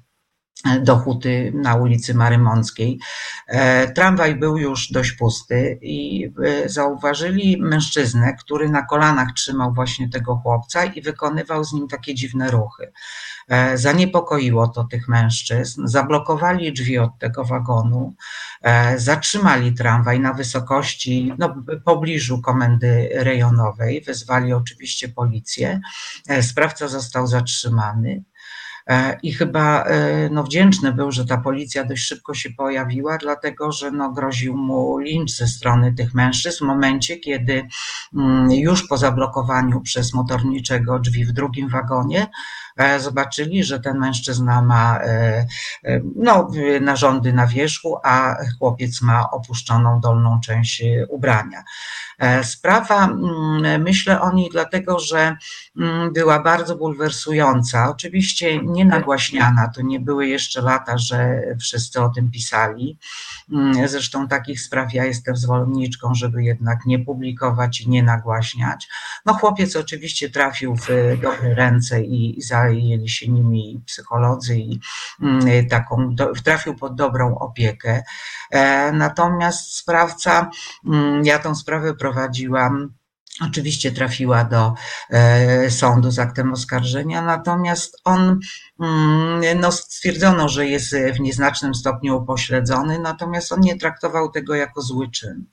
do Huty na ulicy Marymąckiej. E, tramwaj był już dość pusty i e, zauważyli mężczyznę, który na kolanach trzymał właśnie tego chłopca i wykonywał z nim takie dziwne ruchy. E, zaniepokoiło to tych mężczyzn, zablokowali drzwi od tego wagonu, zatrzymali tramwaj na wysokości, no, pobliżu komendy rejonowej, wezwali oczywiście policję. Sprawca został zatrzymany. E, I chyba e, no, wdzięczny był, że ta policja dość szybko się pojawiła, dlatego że no, groził mu lincz ze strony tych mężczyzn w momencie, kiedy mm, już po zablokowaniu przez motorniczego drzwi w drugim wagonie zobaczyli, że ten mężczyzna ma no, narządy na wierzchu, a chłopiec ma opuszczoną dolną część ubrania. Sprawa, mm, myślę o niej dlatego, że mm, była bardzo bulwersująca. Oczywiście nie nagłaśniana. To nie były jeszcze lata, że wszyscy o tym pisali. Mm, zresztą takich spraw ja jestem zwolenniczką, żeby jednak nie publikować i nie nagłaśniać. No chłopiec oczywiście trafił w dobre ręce i zajęli się nimi psycholodzy i mm, taką, trafił pod dobrą opiekę. E, natomiast sprawca, mm, ja tą sprawę prowadziłam Oczywiście trafiła do e, sądu z aktem oskarżenia, natomiast on, mm, no, stwierdzono, że jest w nieznacznym stopniu upośledzony, natomiast on nie traktował tego jako zły czyn.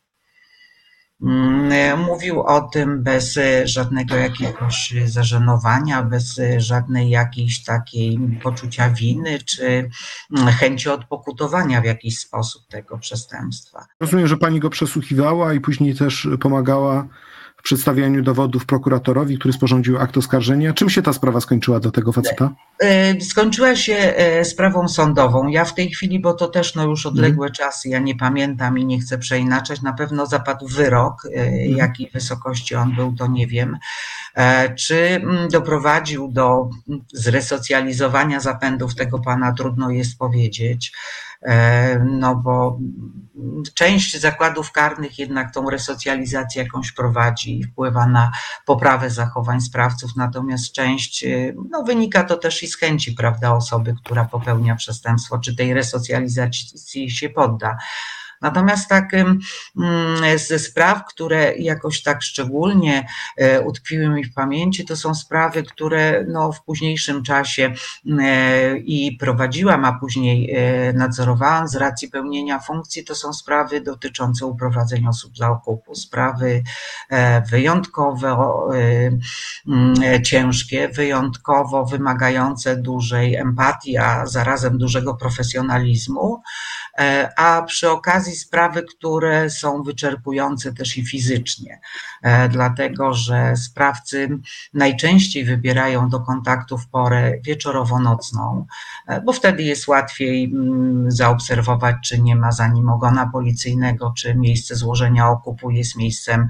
Mm, mówił o tym bez żadnego jakiegoś zażenowania, bez żadnej jakiejś takiej poczucia winy, czy chęci odpokutowania w jakiś sposób tego przestępstwa. Rozumiem, że pani go przesłuchiwała i później też pomagała przedstawianiu dowodów prokuratorowi, który sporządził akt oskarżenia. Czym się ta sprawa skończyła do tego faceta? E, skończyła się e, sprawą sądową. Ja w tej chwili, bo to też no już odległe mm. czasy, ja nie pamiętam i nie chcę przeinaczać, na pewno zapadł wyrok, mm. jakiej wysokości on był, to nie wiem. Czy mm, doprowadził do zresocjalizowania zapędów tego pana, trudno jest powiedzieć. E, no bo część zakładów karnych jednak tą resocjalizację jakąś prowadzi i wpływa na poprawę zachowań sprawców, natomiast część, e, no wynika to też i z chęci, prawda, osoby, która popełnia przestępstwo, czy tej resocjalizacji się podda. Natomiast tak ze spraw, które jakoś tak szczególnie e, utkwiły mi w pamięci, to są sprawy, które no, w późniejszym czasie e, i prowadziłam, a później e, nadzorowałam z racji pełnienia funkcji, to są sprawy dotyczące uprowadzeń osób za okupu, sprawy wyjątkowo ciężkie, wyjątkowo wymagające dużej empatii, a zarazem dużego profesjonalizmu. E, a przy okazji sprawy, które są wyczerpujące też i fizycznie, e, dlatego że sprawcy najczęściej wybierają do kontaktu w porę wieczorowo-nocną, e, bo wtedy jest łatwiej mm, zaobserwować, czy nie ma za nim ogona policyjnego, czy miejsce złożenia okupu jest miejscem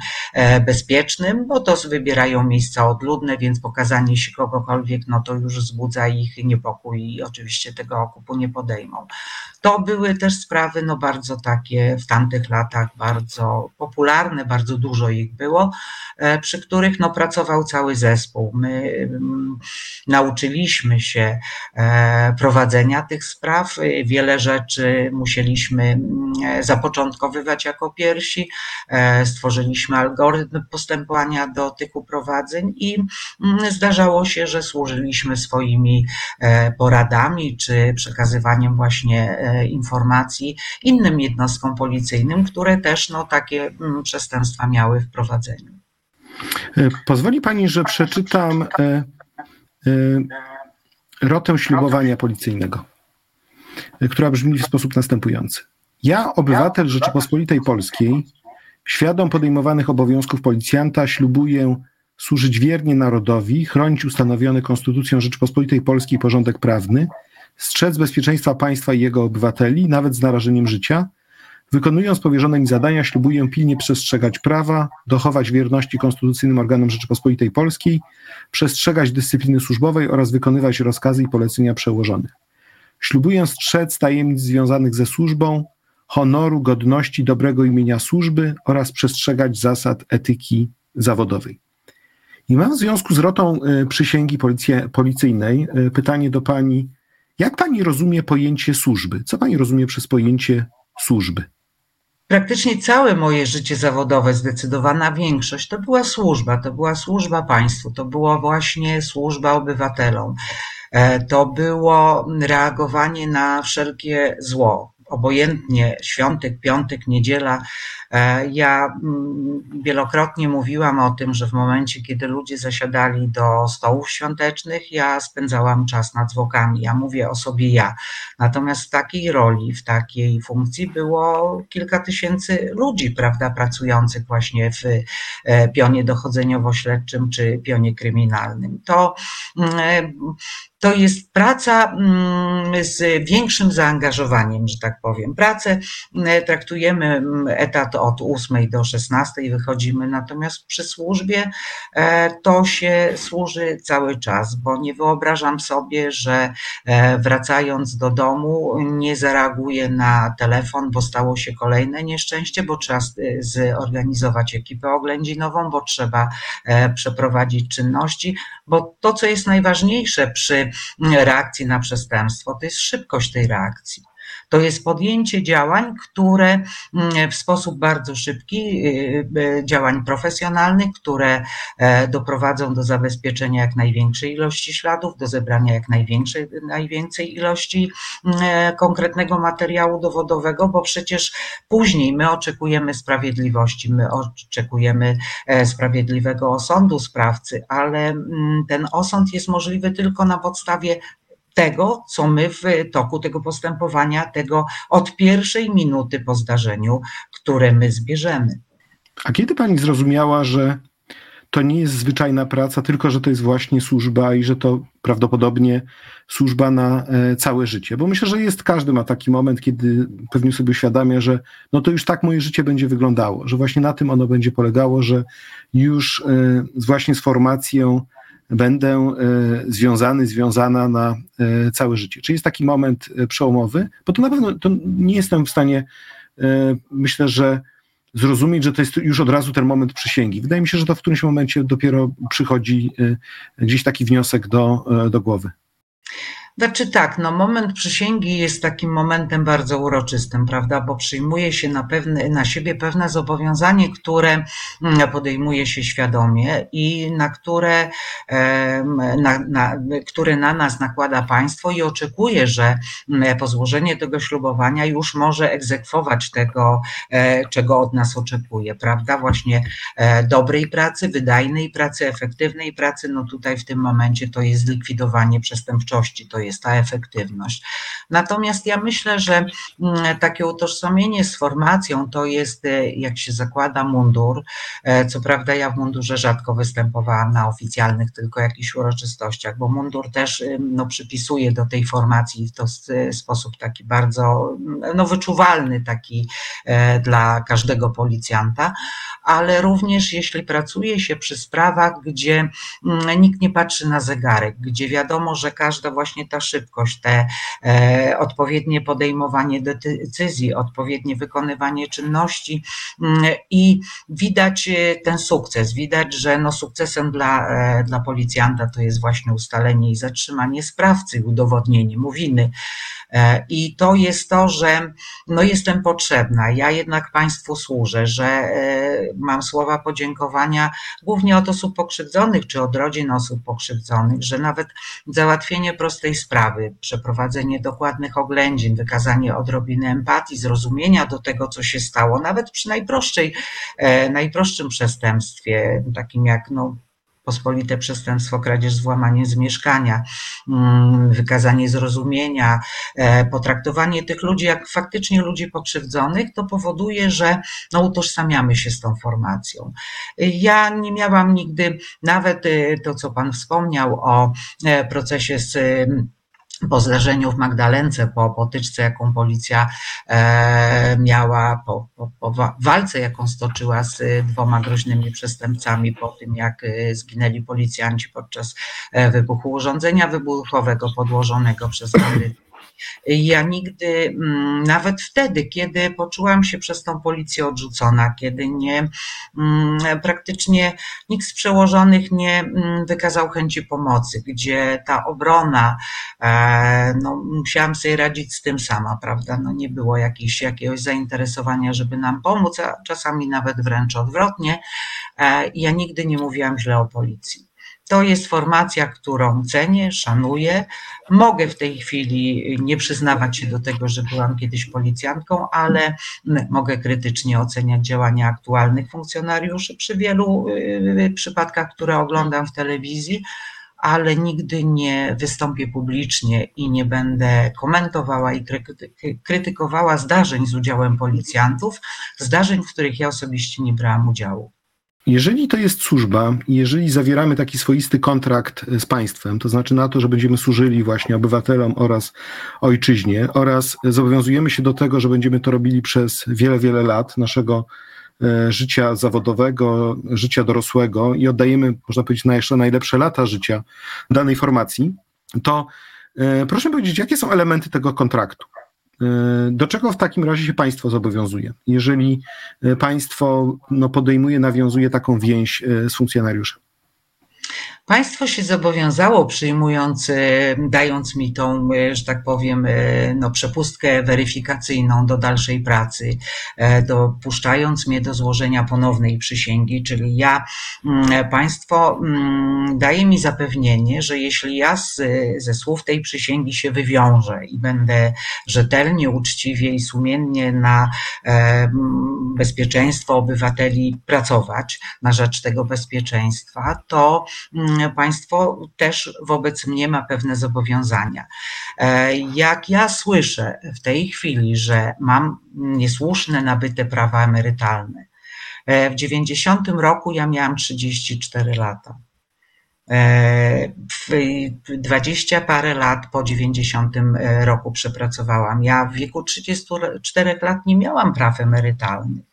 bezpiecznym, bo to wybierają miejsca odludne, więc pokazanie się kogokolwiek, no to już wzbudza ich niepokój i oczywiście tego okupu nie podejmą. To były też sprawy no bardzo takie w tamtych latach bardzo popularne, bardzo dużo ich było, e, przy których no pracował cały zespół. My mm, nauczyliśmy się e, prowadzenia tych spraw, wiele rzeczy musieliśmy mm, zapoczątkowywać jako pierwsi, e, stworzyliśmy algorytm postępowania do tych uprowadzeń i mm, zdarzało się, że służyliśmy swoimi poradami czy przekazywaniem właśnie informacji innym jednostkom policyjnym, które też no, takie mm, przestępstwa miały w prowadzeniu. E, pozwoli Pani, że przeczytam e, e, rotę ślubowania policyjnego, która brzmi w sposób następujący. Ja, obywatel Rzeczypospolitej Polskiej, świadom podejmowanych obowiązków policjanta, ślubuję służyć wiernie narodowi, chronić ustanowiony Konstytucją Rzeczypospolitej Polskiej porządek prawny, strzec bezpieczeństwa państwa i jego obywateli, nawet z narażeniem życia. Wykonując powierzone mi zadania, ślubuję pilnie przestrzegać prawa, dochować wierności konstytucyjnym organom Rzeczypospolitej Polskiej, przestrzegać dyscypliny służbowej oraz wykonywać rozkazy i polecenia przełożonych. Ślubuję strzec tajemnic związanych ze służbą, honoru, godności, dobrego imienia służby oraz przestrzegać zasad etyki zawodowej. I mam w związku z rotą y, przysięgi policyjnej y, pytanie do pani jak pani rozumie pojęcie służby? Co pani rozumie przez pojęcie służby? Praktycznie całe moje życie zawodowe, zdecydowana większość, to była służba, to była służba państwu, to była właśnie służba obywatelom. E, to było reagowanie na wszelkie zło, obojętnie świątek, piątek, niedziela. E, ja mm, wielokrotnie mówiłam o tym, że w momencie, kiedy ludzie zasiadali do stołów świątecznych, ja spędzałam czas nad zwłokami. Ja mówię o sobie ja. Natomiast w takiej roli, w takiej funkcji było kilka tysięcy ludzi, prawda, pracujących właśnie w e, pionie dochodzeniowo-śledczym czy pionie kryminalnym. To mm, to jest praca mm, z większym zaangażowaniem, że tak powiem. Pracę mm, traktujemy mm, etat od 8 do 16 wychodzimy, natomiast przy służbie e, to się służy cały czas, bo nie wyobrażam sobie, że e, wracając do domu nie zareaguję na telefon, bo stało się kolejne nieszczęście, bo trzeba zorganizować ekipę oględzinową, bo trzeba e, przeprowadzić czynności, bo to, co jest najważniejsze przy reakcji na przestępstwo, to jest szybkość tej reakcji. To jest podjęcie działań, które mm, w sposób bardzo szybki, y, y, działań profesjonalnych, które e, doprowadzą do zabezpieczenia jak największej ilości śladów, do zebrania jak największej, najwięcej ilości mm, e, konkretnego materiału dowodowego, bo przecież później my oczekujemy sprawiedliwości, my oczekujemy e, sprawiedliwego osądu sprawcy, ale mm, ten osąd jest możliwy tylko na podstawie tego, co my w toku tego postępowania, tego od pierwszej minuty po zdarzeniu, które my zbierzemy. A kiedy pani zrozumiała, że to nie jest zwyczajna praca, tylko że to jest właśnie służba i że to prawdopodobnie służba na e, całe życie. Bo myślę, że jest, każdy ma taki moment, kiedy pewnie sobie uświadamia, że no to już tak moje życie będzie wyglądało, że właśnie na tym ono będzie polegało, że już e, właśnie z formacją będę e, związany, związana na całe życie. Czy jest taki moment przełomowy? Bo to na pewno to nie jestem w stanie, myślę, że zrozumieć, że to jest już od razu ten moment przysięgi. Wydaje mi się, że to w którymś momencie dopiero przychodzi gdzieś taki wniosek do, do głowy. Znaczy tak, no moment przysięgi jest takim momentem bardzo uroczystym, prawda, bo przyjmuje się na, pewne, na siebie pewne zobowiązanie, które mm, podejmuje się świadomie i na które, na, na, które na nas nakłada państwo i oczekuje, że mm, po złożeniu tego ślubowania już może egzekwować tego, e, czego od nas oczekuje, prawda, właśnie e, dobrej pracy, wydajnej pracy, efektywnej pracy, no tutaj w tym momencie to jest zlikwidowanie przestępczości, to jest ta efektywność. Natomiast ja myślę, że mm, takie utożsamienie z formacją to jest, e, jak się zakłada mundur. E, co prawda, ja w mundurze rzadko występowałam na oficjalnych, tylko jakichś uroczystościach, bo mundur też y, no, przypisuje do tej formacji w to sposób taki bardzo no, wyczuwalny, taki e, dla każdego policjanta, ale również jeśli pracuje się przy sprawach, gdzie mm, nikt nie patrzy na zegarek, gdzie wiadomo, że każda właśnie ta szybkość, te e, odpowiednie podejmowanie decyzji, odpowiednie wykonywanie czynności mm, i widać e, ten sukces, widać, że no sukcesem dla, e, dla policjanta to jest właśnie ustalenie i zatrzymanie sprawcy, udowodnienie mu winy. E, I to jest to, że no jestem potrzebna. Ja jednak Państwu służę, że e, mam słowa podziękowania głównie od osób pokrzywdzonych czy od rodzin osób pokrzywdzonych, że nawet załatwienie prostej sprawy, przeprowadzenie dokładnych oględzin, wykazanie odrobiny empatii, zrozumienia do tego, co się stało, nawet przy najprostszej, e, najprostszym przestępstwie, takim jak no, pospolite przestępstwo, kradzież z włamaniem z mieszkania, mm, wykazanie zrozumienia, e, potraktowanie tych ludzi jak faktycznie ludzi pokrzywdzonych, to powoduje, że no, utożsamiamy się z tą formacją. Ja nie miałam nigdy, nawet e, to, co Pan wspomniał o e, procesie z po zdarzeniu w Magdalence, po potyczce, jaką policja e, miała, po, po, po, walce, jaką stoczyła z dwoma groźnymi przestępcami, po tym jak e, zginęli policjanci podczas e, wybuchu urządzenia wybuchowego podłożonego przez bandytów ja nigdy, mm, nawet wtedy, kiedy poczułam się przez tą policję odrzucona, kiedy nie, mm, praktycznie nikt z przełożonych nie mm, wykazał chęci pomocy, gdzie ta obrona, e, no, musiałam sobie radzić z tym sama, prawda? No, nie było jakiegoś, jakiegoś zainteresowania, żeby nam pomóc, a czasami nawet wręcz odwrotnie. E, ja nigdy nie mówiłam źle o policji. To jest formacja, którą cenię, szanuję. Mogę w tej chwili nie przyznawać się do tego, że byłam kiedyś policjantką, ale mogę krytycznie oceniać działania aktualnych funkcjonariuszy przy wielu y, przypadkach, które oglądam w telewizji ale nigdy nie wystąpię publicznie i nie będę komentowała i krytykowała zdarzeń z udziałem policjantów, zdarzeń, w których ja osobiście nie brałam udziału. Jeżeli to jest służba, jeżeli zawieramy taki swoisty kontrakt z państwem, to znaczy na to, że będziemy służyli właśnie obywatelom oraz ojczyźnie, oraz zobowiązujemy się do tego, że będziemy to robili przez wiele, wiele lat naszego e, życia zawodowego, życia dorosłego i oddajemy, można powiedzieć, na jeszcze najlepsze lata życia danej formacji, to e, proszę powiedzieć, jakie są elementy tego kontraktu? E, do czego w takim razie się państwo zobowiązuje, jeżeli e, państwo no, podejmuje, nawiązuje taką więź e, z funkcjonariuszem? Państwo się zobowiązało, przyjmując, e, dając mi tą, e, że tak powiem, e, no, przepustkę weryfikacyjną do dalszej pracy, dopuszczając mnie do złożenia ponownej przysięgi, czyli ja, mm, państwo mm, daje mi zapewnienie, że jeśli ja z, ze słów tej przysięgi się wywiążę i będę rzetelnie, uczciwie i sumiennie na bezpieczeństwo obywateli pracować, na rzecz tego bezpieczeństwa, to mm, państwo też wobec mnie ma pewne zobowiązania. E, jak ja słyszę w tej chwili, że mam niesłuszne nabyte prawa emerytalne, W 90 roku ja miałam 34 lata. E, w 20 parę lat po 90 e, roku przepracowałam. Ja w wieku 34 lat nie miałam praw emerytalnych.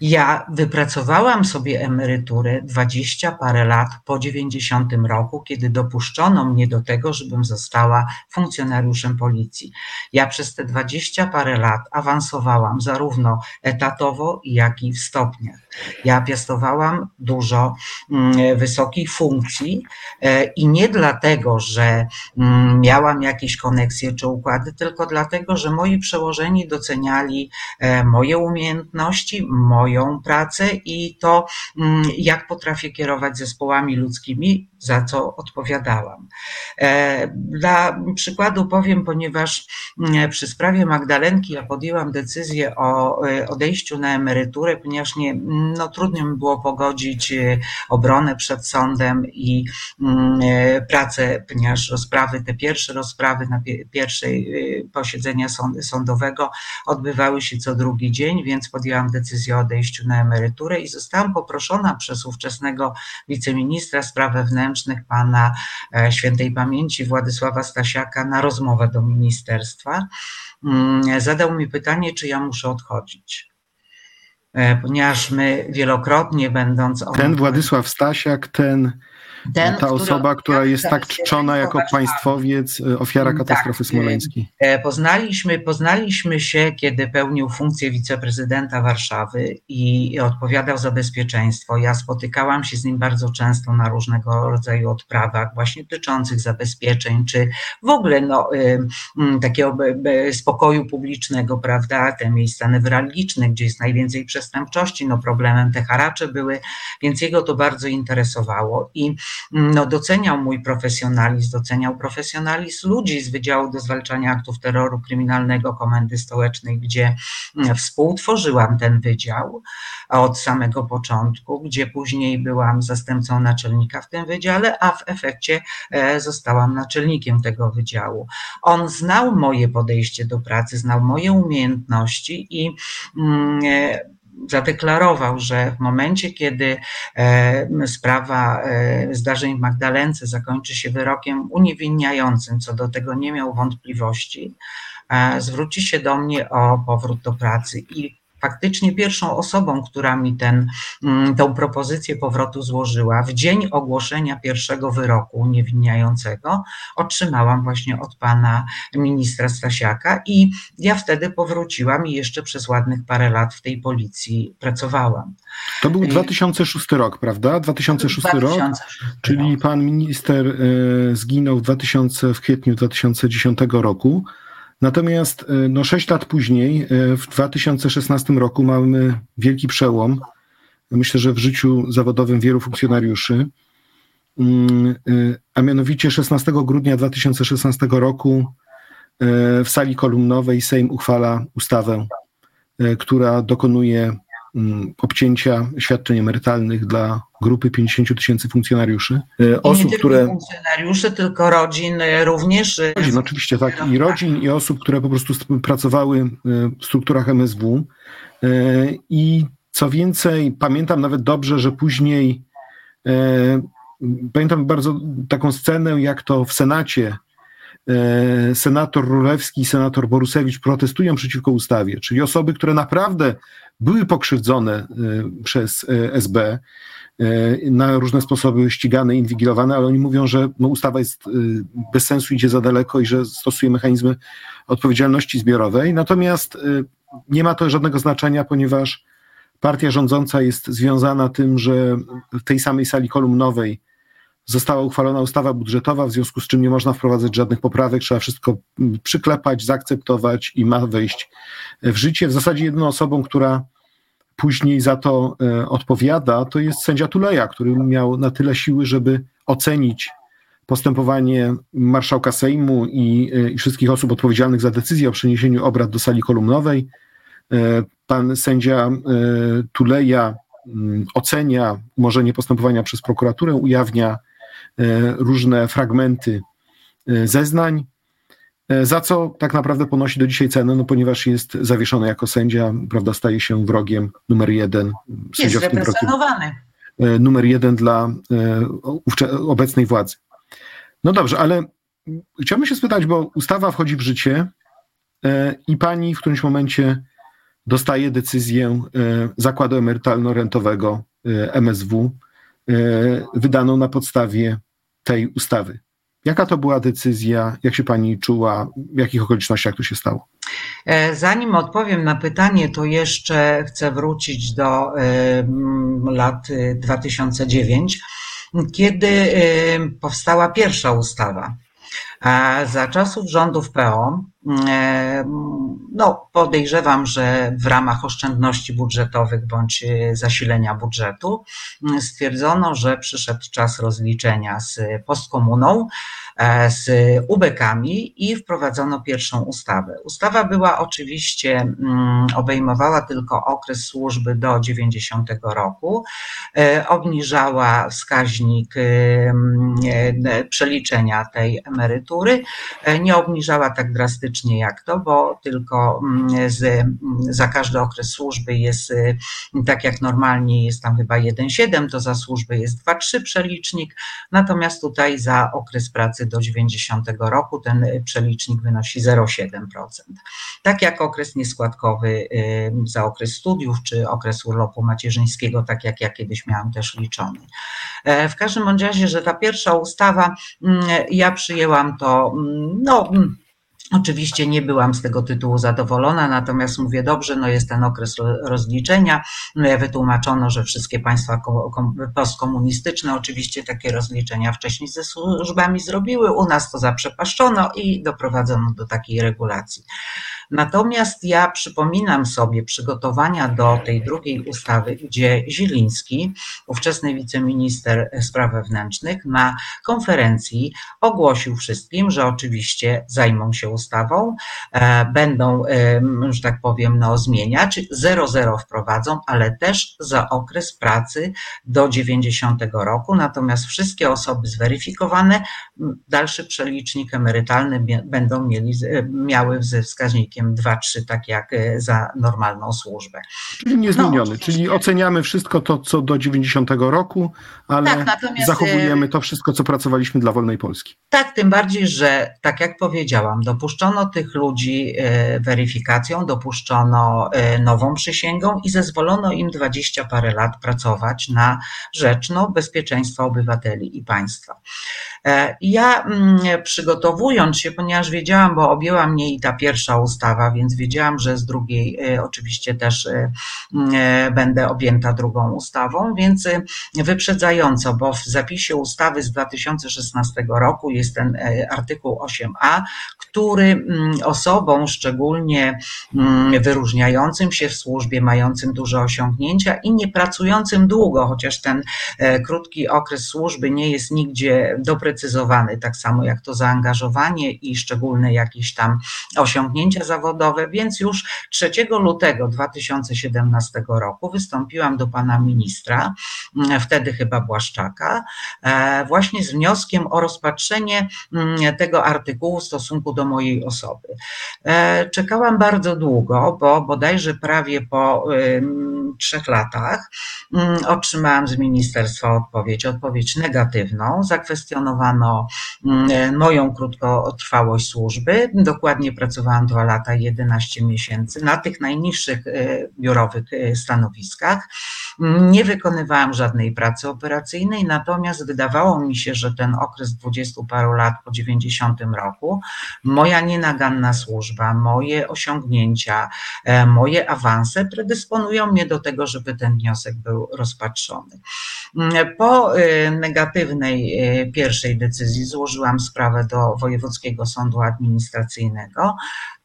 Ja wypracowałam sobie emeryturę dwadzieścia parę lat po dziewięćdziesiątym roku, kiedy dopuszczono mnie do tego, żebym została funkcjonariuszem policji. Ja przez te dwadzieścia parę lat awansowałam zarówno etatowo, jak i w stopniach. Ja piastowałam dużo mm, wysokich funkcji e, i nie dlatego, że mm, miałam jakieś koneksje czy układy, tylko dlatego, że moi przełożeni doceniali e, moje umiejętności, moje moją pracę i to, mm, jak potrafię kierować zespołami ludzkimi, za co odpowiadałam. E, dla przykładu powiem, ponieważ mm, przy sprawie Magdalenki ja podjęłam decyzję o e, odejściu na emeryturę, ponieważ nie, no, trudno mi było pogodzić e, obronę przed sądem i mm, pracę, ponieważ rozprawy, te pierwsze rozprawy na pierwszej posiedzenia sądowego odbywały się co drugi dzień, więc podjęłam decyzję o odejściu na emeryturę i zostałam poproszona przez ówczesnego wiceministra spraw wewnętrznych, wewnętrznych pana e, świętej pamięci Władysława Stasiaka na rozmowę do ministerstwa. Mm, zadał mi pytanie, czy ja muszę odchodzić. E, ponieważ my wielokrotnie będąc. Ten Władysław Stasiak, ten ten, ta osoba, która jest tak czczona jako państwowiec, y, ofiara tak, katastrofy tak, smoleńskiej. E, poznaliśmy, poznaliśmy się, kiedy pełnił funkcję wiceprezydenta Warszawy i odpowiadał za bezpieczeństwo. Ja spotykałam się z nim bardzo często na różnego rodzaju odprawach, właśnie dotyczących zabezpieczeń, czy w ogóle no, takiego spokoju publicznego, prawda? Te miejsca newralgiczne, gdzie jest najwięcej przestępczości, no problemem te haracze były, więc jego to bardzo interesowało. I no, doceniał mój profesjonalizm, doceniał profesjonalizm ludzi z Wydziału do Zwalczania Aktów Terroru Kryminalnego Komendy Stołecznej, gdzie mm, współtworzyłam ten wydział od samego początku, gdzie później byłam zastępcą naczelnika w tym wydziale, a w efekcie e, zostałam naczelnikiem tego wydziału. On znał moje podejście do pracy, znał moje umiejętności i mm, e, zadeklarował, że w momencie, kiedy sprawa zdarzeń w Magdalence zakończy się wyrokiem uniewinniającym, co do tego nie miał wątpliwości, e, zwróci się do mnie o powrót do pracy. I faktycznie pierwszą osobą, która mi ten, mm, tą propozycję powrotu złożyła, w dzień ogłoszenia pierwszego wyroku uniewinniającego, otrzymałam właśnie od pana ministra Stasiaka i ja wtedy powróciłam i jeszcze przez ładnych parę lat w tej policji pracowałam. To był 2006 rok, prawda? 2006, 2006 rok, czyli pan minister e, zginął w, 2000, w kwietniu 2010 roku. Natomiast e, no, 6 lat później, e, w 2016 roku, mamy wielki przełom. Myślę, że w życiu zawodowym wielu funkcjonariuszy. Mm, e, a mianowicie 16 grudnia 2016 roku w sali kolumnowej Sejm uchwala ustawę, która dokonuje obcięcia świadczeń emerytalnych dla grupy 50 tysięcy funkcjonariuszy. E, osób, nie które. funkcjonariuszy, tylko rodzin również. E, rodzin, oczywiście tak. I rodzin, i osób, które po prostu pracowały e, w strukturach MSW. I co więcej, pamiętam nawet dobrze, że później pamiętam bardzo taką scenę, jak to w Senacie senator Rulewski i senator Borusewicz protestują przeciwko ustawie, czyli osoby, które naprawdę były pokrzywdzone y, przez y, SB, y, na różne sposoby ścigane, inwigilowane, ale oni mówią, że no, ustawa jest bez sensu, idzie za daleko i że stosuje mechanizmy odpowiedzialności zbiorowej. Natomiast nie ma to żadnego znaczenia, ponieważ partia rządząca jest związana tym, że w tej samej sali kolumnowej została uchwalona ustawa budżetowa, w związku z czym nie można wprowadzać żadnych poprawek, trzeba wszystko przyklepać, zaakceptować i ma wejść w życie. W zasadzie jedyną osobą, która później za to e, odpowiada, to jest sędzia Tuleja, który miał na tyle siły, żeby ocenić postępowanie marszałka Sejmu i, e, i wszystkich osób odpowiedzialnych za decyzję o przeniesieniu obrad do sali kolumnowej. E, pan sędzia Tuleja mm, ocenia umorzenie postępowania przez prokuraturę, ujawnia różne fragmenty zeznań e, za co tak naprawdę ponosi do dzisiaj cenę, no ponieważ jest zawieszony jako sędzia, prawda, staje się wrogiem numer jeden, Jest represjonowany. e, numer jeden dla e, obecnej władzy. No dobrze, ale chciałbym się spytać, bo ustawa wchodzi w życie e, i pani w którymś momencie dostaje decyzję e, zakładu emerytalno-rentowego e, MSW e, wydaną na podstawie tej ustawy. Jaka to była decyzja? Jak się pani czuła? W jakich okolicznościach to się stało? E, Zanim odpowiem na pytanie, to jeszcze chcę wrócić do lat e, 2009, kiedy e, powstała pierwsza ustawa. Za czasów rządów PO, e, no podejrzewam, że w ramach oszczędności budżetowych bądź e, zasilenia budżetu m, stwierdzono, że przyszedł czas rozliczenia z postkomuną, z ubekami i wprowadzono pierwszą ustawę. Ustawa była oczywiście, mm, obejmowała tylko okres służby do 90 roku, e, obniżała wskaźnik e, e, przeliczenia tej emerytury, e, nie obniżała tak drastycznie jak to, bo tylko z, za każdy okres służby jest, tak jak normalnie jest tam chyba 1,7, to za służby jest 2,3 przelicznik, natomiast tutaj za okres pracy do 90 roku ten y, przelicznik wynosi 0,7%. Tak jak okres nieskładkowy y, za okres studiów czy okres urlopu macierzyńskiego, tak jak ja kiedyś miałam też liczony. E, W każdym razie, że ta pierwsza ustawa, mm, ja przyjęłam to, mm, no, mm, Oczywiście nie byłam z tego tytułu zadowolona, natomiast mówię, dobrze, no jest ten okres ro- rozliczenia. E, Wytłumaczono, że wszystkie państwa ko- kom- postkomunistyczne oczywiście takie rozliczenia wcześniej ze służbami zrobiły. U nas to zaprzepaszczono i doprowadzono do takiej regulacji. Natomiast ja przypominam sobie przygotowania do tej drugiej ustawy, gdzie Zieliński, ówczesny wiceminister spraw wewnętrznych, na konferencji ogłosił wszystkim, że oczywiście zajmą się ustawą, e, będą, em, że tak powiem, no, zmieniać, 0,0 wprowadzą, ale też za okres pracy do 90 roku. Natomiast wszystkie osoby zweryfikowane, dalszy przelicznik emerytalny będą mieli, miały ze wskaźnikiem 2-3, tak jak e, za normalną służbę. Czyli niezmieniony, No, czyli oceniamy wszystko to, co do 90 roku, ale Tak, e, zachowujemy to wszystko, co pracowaliśmy dla wolnej Polski. Tak, tym bardziej, że tak jak powiedziałam, dopuszczono tych ludzi e, weryfikacją, dopuszczono nową przysięgą i zezwolono im 20 parę lat pracować na rzecz no, bezpieczeństwa obywateli i państwa. Ja mm, przygotowując się, ponieważ wiedziałam, bo objęła mnie i ta pierwsza ustawa, więc wiedziałam, że z drugiej e, oczywiście też e, e, będę objęta drugą ustawą, więc wyprzedzająco, bo w zapisie ustawy z 2016 roku jest ten artykuł 8a, który mm, osobom szczególnie mm, wyróżniającym się w służbie, mającym duże osiągnięcia i nie pracującym długo, chociaż ten krótki okres służby nie jest nigdzie doprecyzowany, tak samo jak to zaangażowanie i szczególne jakieś tam osiągnięcia zawodowe, więc już 3 lutego 2017 roku wystąpiłam do pana ministra, mm, wtedy chyba Błaszczaka, e, właśnie z wnioskiem o rozpatrzenie mm, tego artykułu w stosunku do mojej osoby. E, Czekałam bardzo długo, bo bodajże prawie po trzech latach mm, otrzymałam z ministerstwa odpowiedź, odpowiedź negatywną. Zakwestionowano moją krótkotrwałość służby. Dokładnie pracowałam dwa lata i 11 miesięcy na tych najniższych e, biurowych e, stanowiskach. Nie wykonywałam żadnej pracy operacyjnej, natomiast wydawało mi się, że ten okres dwudziestu paru lat po 90 roku, moja nienaganna służba, moje osiągnięcia, e, moje awanse predysponują mnie do tego, żeby ten wniosek był rozpatrzony. Mm, Po e, negatywnej e, pierwszej decyzji złożyłam sprawę do Wojewódzkiego Sądu Administracyjnego.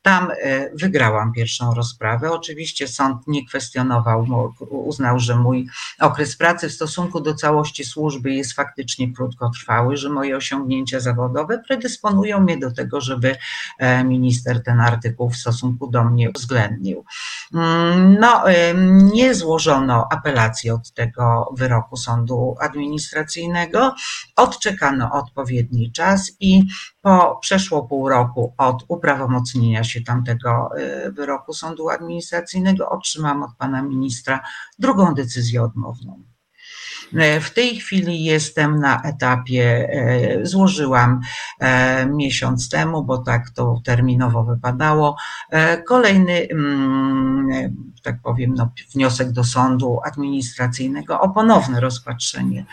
Tam e, wygrałam pierwszą rozprawę. Oczywiście sąd nie kwestionował, uznał, że mój okres pracy w stosunku do całości służby jest faktycznie krótkotrwały, że moje osiągnięcia zawodowe predysponują mnie do tego, żeby e, minister ten artykuł w stosunku do mnie uwzględnił. Mm, No, e, nie złożono apelacji od tego wyroku sądu administracyjnego, odczekano odpowiedni czas i Po przeszło pół roku od uprawomocnienia się tamtego wyroku sądu administracyjnego otrzymam od pana ministra drugą decyzję odmowną. W tej chwili jestem na etapie, e, złożyłam miesiąc temu, bo tak to terminowo wypadało, kolejny, mm, tak powiem, no, wniosek do sądu administracyjnego o ponowne rozpatrzenie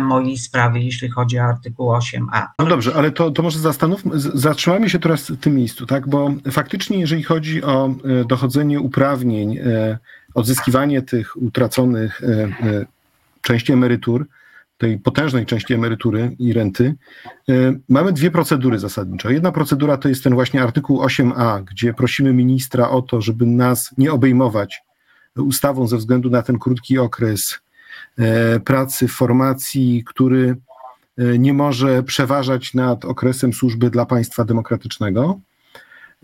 mojej sprawy, jeśli chodzi o artykuł 8a. No dobrze, ale to, to może zastanówmy, zatrzymajmy się teraz w tym miejscu, tak? Bo faktycznie, jeżeli chodzi o dochodzenie uprawnień, odzyskiwanie tych utraconych części emerytur, tej potężnej części emerytury i renty, e, mamy dwie procedury zasadnicze. Jedna procedura to jest ten właśnie artykuł 8a, gdzie prosimy ministra o to, żeby nas nie obejmować ustawą ze względu na ten krótki okres e, pracy w formacji, który e, nie może przeważać nad okresem służby dla państwa demokratycznego.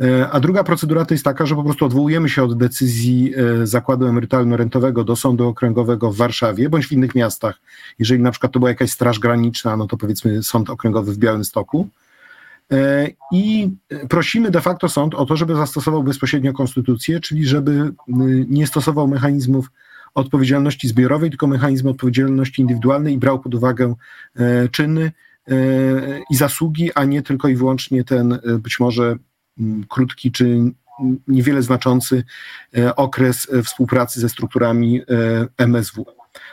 E, a druga procedura to jest taka, że po prostu odwołujemy się od decyzji e, zakładu emerytalno-rentowego do sądu okręgowego w Warszawie bądź w innych miastach. Jeżeli na przykład to była jakaś straż graniczna, no to powiedzmy sąd okręgowy w Białymstoku. E, I prosimy de facto sąd o to, żeby zastosował bezpośrednio konstytucję, czyli żeby nie stosował mechanizmów odpowiedzialności zbiorowej, tylko mechanizmu odpowiedzialności indywidualnej i brał pod uwagę czyny i zasługi, a nie tylko i wyłącznie ten być może krótki czy niewiele znaczący e, okres e, współpracy ze strukturami e, MSW.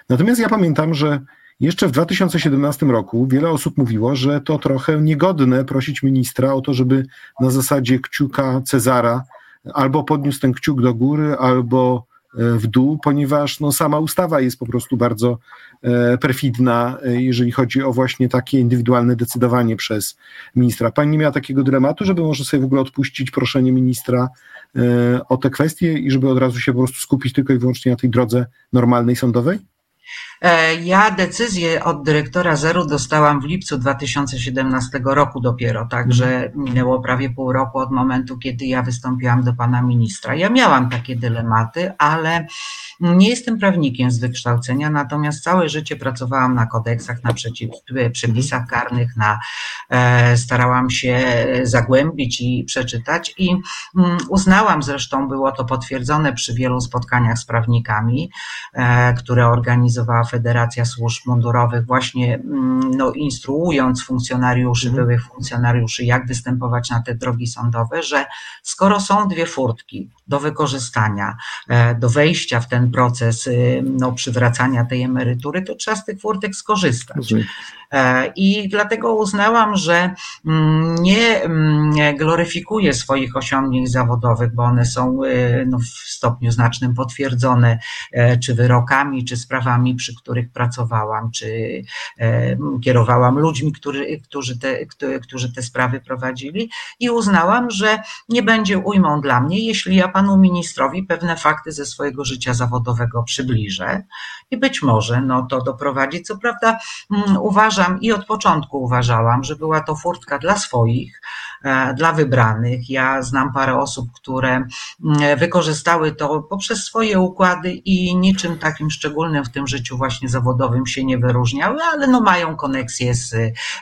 Natomiast ja pamiętam, że jeszcze w 2017 roku wiele osób mówiło, że to trochę niegodne prosić ministra o to, żeby na zasadzie kciuka Cezara albo podniósł ten kciuk do góry, albo w dół, ponieważ no, sama ustawa jest po prostu bardzo e, perfidna, e, jeżeli chodzi o właśnie takie indywidualne decydowanie przez ministra. Pani nie miała takiego dramatu, żeby może sobie w ogóle odpuścić proszenie ministra o te kwestie i żeby od razu się po prostu skupić tylko i wyłącznie na tej drodze normalnej sądowej? E, ja decyzję od dyrektora Zeru dostałam w lipcu 2017 roku dopiero, także minęło prawie pół roku od momentu, kiedy ja wystąpiłam do pana ministra. Ja miałam takie dylematy, ale nie jestem prawnikiem z wykształcenia, natomiast całe życie pracowałam na kodeksach, na przepisach karnych, na, e, starałam się zagłębić i przeczytać i mm, uznałam, zresztą było to potwierdzone przy wielu spotkaniach z prawnikami, e, które organizowała Federacja Służb Mundurowych, właśnie mm, no, instruując funkcjonariuszy, mhm. byłych funkcjonariuszy, jak występować na te drogi sądowe, że skoro są dwie furtki do wykorzystania, e, do wejścia w ten proces y, no, przywracania tej emerytury, to trzeba z tych furtek skorzystać. E, I dlatego uznałam, że mm, nie mm, gloryfikuję swoich osiągnięć zawodowych, bo one są y, no, w stopniu znacznym potwierdzone, e, czy wyrokami, czy sprawami, przy których pracowałam, czy kierowałam ludźmi, którzy, którzy, te, którzy te sprawy prowadzili i uznałam, że nie będzie ujmą dla mnie, jeśli ja panu ministrowi pewne fakty ze swojego życia zawodowego przybliżę i być może no, to doprowadzi. Co prawda mm, uważam i od początku uważałam, że była to furtka dla swoich, e, dla wybranych. Ja znam parę osób, które mm, wykorzystały to poprzez swoje układy i niczym takim szczególnym w tym życiu właśnie zawodowym się nie wyróżniały, ale no mają koneksje z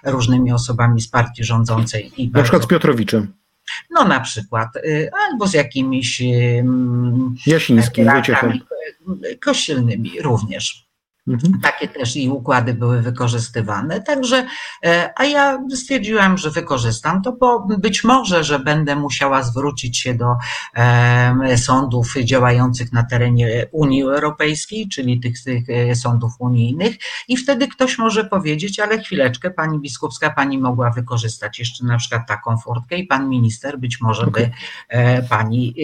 różnymi osobami z partii rządzącej. I Na przykład z Piotrowiczem. No na przykład, y, albo z jakimiś Jasińskim, kościelnymi również. Mhm. Takie też i układy były wykorzystywane. Także, e, a ja stwierdziłam, że wykorzystam to, bo być może, że będę musiała zwrócić się do sądów działających na terenie Unii Europejskiej, czyli tych, tych e, sądów unijnych, i wtedy ktoś może powiedzieć, ale chwileczkę, pani biskupska, pani mogła wykorzystać jeszcze na przykład taką furtkę i pan minister być może by e, pani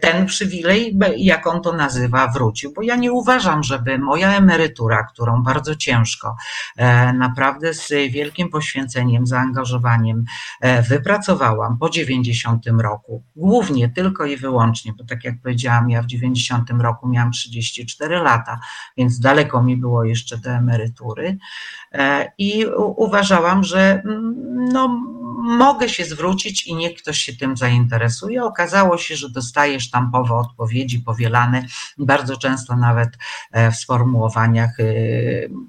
ten przywilej, jak on to nazywa, wrócił, bo ja nie uważam, żeby moja emerytura emerytura, którą bardzo ciężko, e, naprawdę z wielkim poświęceniem, zaangażowaniem e, wypracowałam po 90 roku, głównie tylko i wyłącznie, bo tak jak powiedziałam, ja w 90 roku miałam 34 lata, więc daleko mi było jeszcze do emerytury e, i uważałam, że mm, no, mogę się zwrócić i niech ktoś się tym zainteresuje. Okazało się, że dostaję sztampowe odpowiedzi powielane, bardzo często nawet w sformułowaniach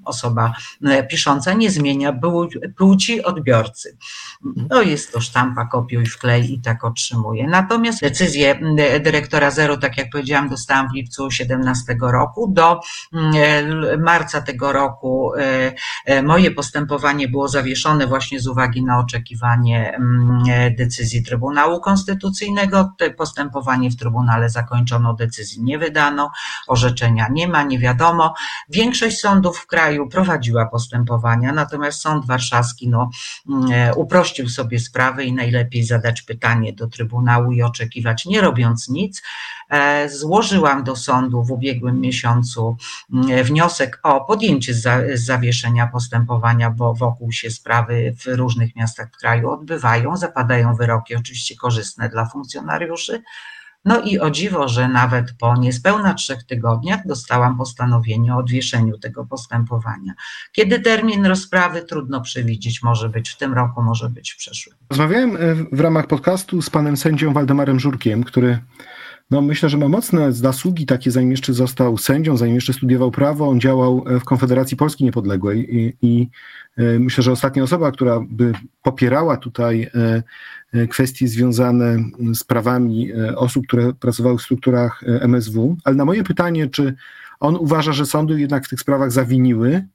osoba pisząca nie zmienia płci odbiorcy. No jest to sztampa, kopiuj, wklej i tak otrzymuje. Natomiast decyzję dyrektora Zero, tak jak powiedziałam, dostałam w lipcu 2017 roku. Do marca tego roku moje postępowanie było zawieszone właśnie z uwagi na oczekiwanie decyzji Trybunału Konstytucyjnego. Postępowanie w Trybunale zakończono, decyzji nie wydano, orzeczenia nie ma, nie wiadomo. Większość sądów w kraju prowadziła postępowania, natomiast Sąd Warszawski no, uprościł sobie sprawę i najlepiej zadać pytanie do Trybunału i oczekiwać, nie robiąc nic. Złożyłam do sądu w ubiegłym miesiącu wniosek o podjęcie zawieszenia postępowania, bo wokół się sprawy w różnych miastach kraju odbywają, zapadają wyroki oczywiście korzystne dla funkcjonariuszy. No i o dziwo, że nawet po niespełna trzech tygodniach dostałam postanowienie o odwieszeniu tego postępowania. Kiedy termin rozprawy trudno przewidzieć, może być w tym roku, może być w przyszłym. Rozmawiałem w ramach podcastu z panem sędzią Waldemarem Żurkiem, który no myślę, że ma mocne zasługi takie, zanim jeszcze został sędzią, zanim jeszcze studiował prawo. On działał w Konfederacji Polski Niepodległej i, i myślę, że ostatnia osoba, która by popierała tutaj kwestie związane z prawami osób, które pracowały w strukturach MSW. Ale na moje pytanie, czy on uważa, że sądy jednak w tych sprawach zawiniły,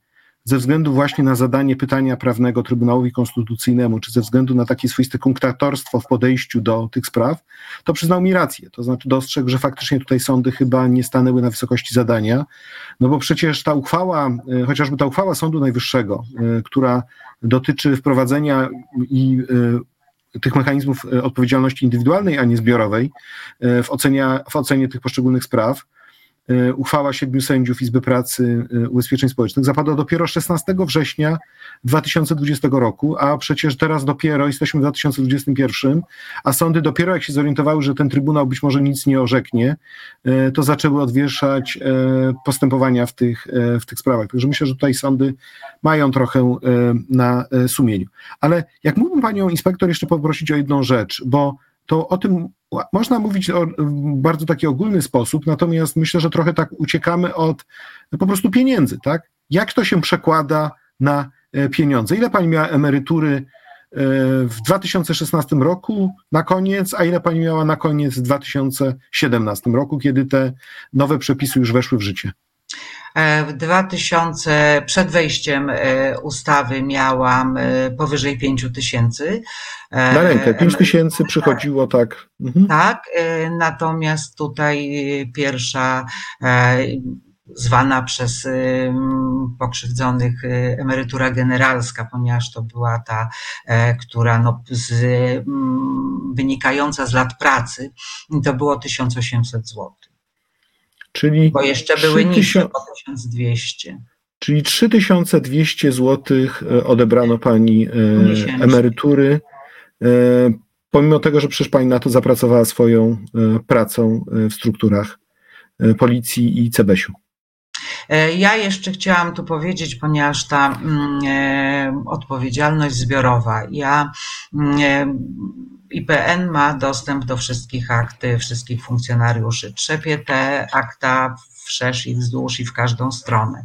ze względu właśnie na zadanie pytania prawnego Trybunałowi Konstytucyjnemu, czy ze względu na takie swoiste kunktatorstwo w podejściu do tych spraw, to przyznał mi rację. To znaczy dostrzegł, że faktycznie tutaj sądy chyba nie stanęły na wysokości zadania, no bo przecież ta uchwała, chociażby ta uchwała Sądu Najwyższego, która dotyczy wprowadzenia i tych mechanizmów odpowiedzialności indywidualnej, a nie zbiorowej w ocenie, w ocenie tych poszczególnych spraw, uchwała siedmiu sędziów Izby Pracy Ubezpieczeń Społecznych zapadła dopiero 16 września 2020 roku, a przecież teraz dopiero jesteśmy w 2021, a sądy dopiero jak się zorientowały, że ten Trybunał być może nic nie orzeknie, to zaczęły odwieszać postępowania w tych, w tych sprawach. Także myślę, że tutaj sądy mają trochę na sumieniu. Ale jak mógłbym panią inspektor jeszcze poprosić o jedną rzecz, bo to o tym można mówić o, w bardzo taki ogólny sposób, natomiast myślę, że trochę tak uciekamy od po prostu pieniędzy, tak? Jak to się przekłada na pieniądze? Ile pani miała emerytury w 2016 roku na koniec, a ile pani miała na koniec w 2017 roku, kiedy te nowe przepisy już weszły w życie? W 2000, przed wejściem ustawy miałam powyżej 5 tysięcy. Na rękę, 5 tysięcy przychodziło tak. Mhm. Tak, natomiast tutaj pierwsza zwana przez pokrzywdzonych emerytura generalska, ponieważ to była ta, która no, z, wynikająca z lat pracy, to było 1800 zł. Czyli Bo jeszcze były niższe po 1200. Czyli 3200 zł odebrano pani Miesięcznie. emerytury, pomimo tego, że przecież pani na to zapracowała swoją pracą w strukturach policji i CBŚ-u. Ja jeszcze chciałam tu powiedzieć, ponieważ ta mm, odpowiedzialność zbiorowa, ja mm, IPN ma dostęp do wszystkich akt, wszystkich funkcjonariuszy. Trzepie te akta wszerz i wzdłuż i w każdą stronę.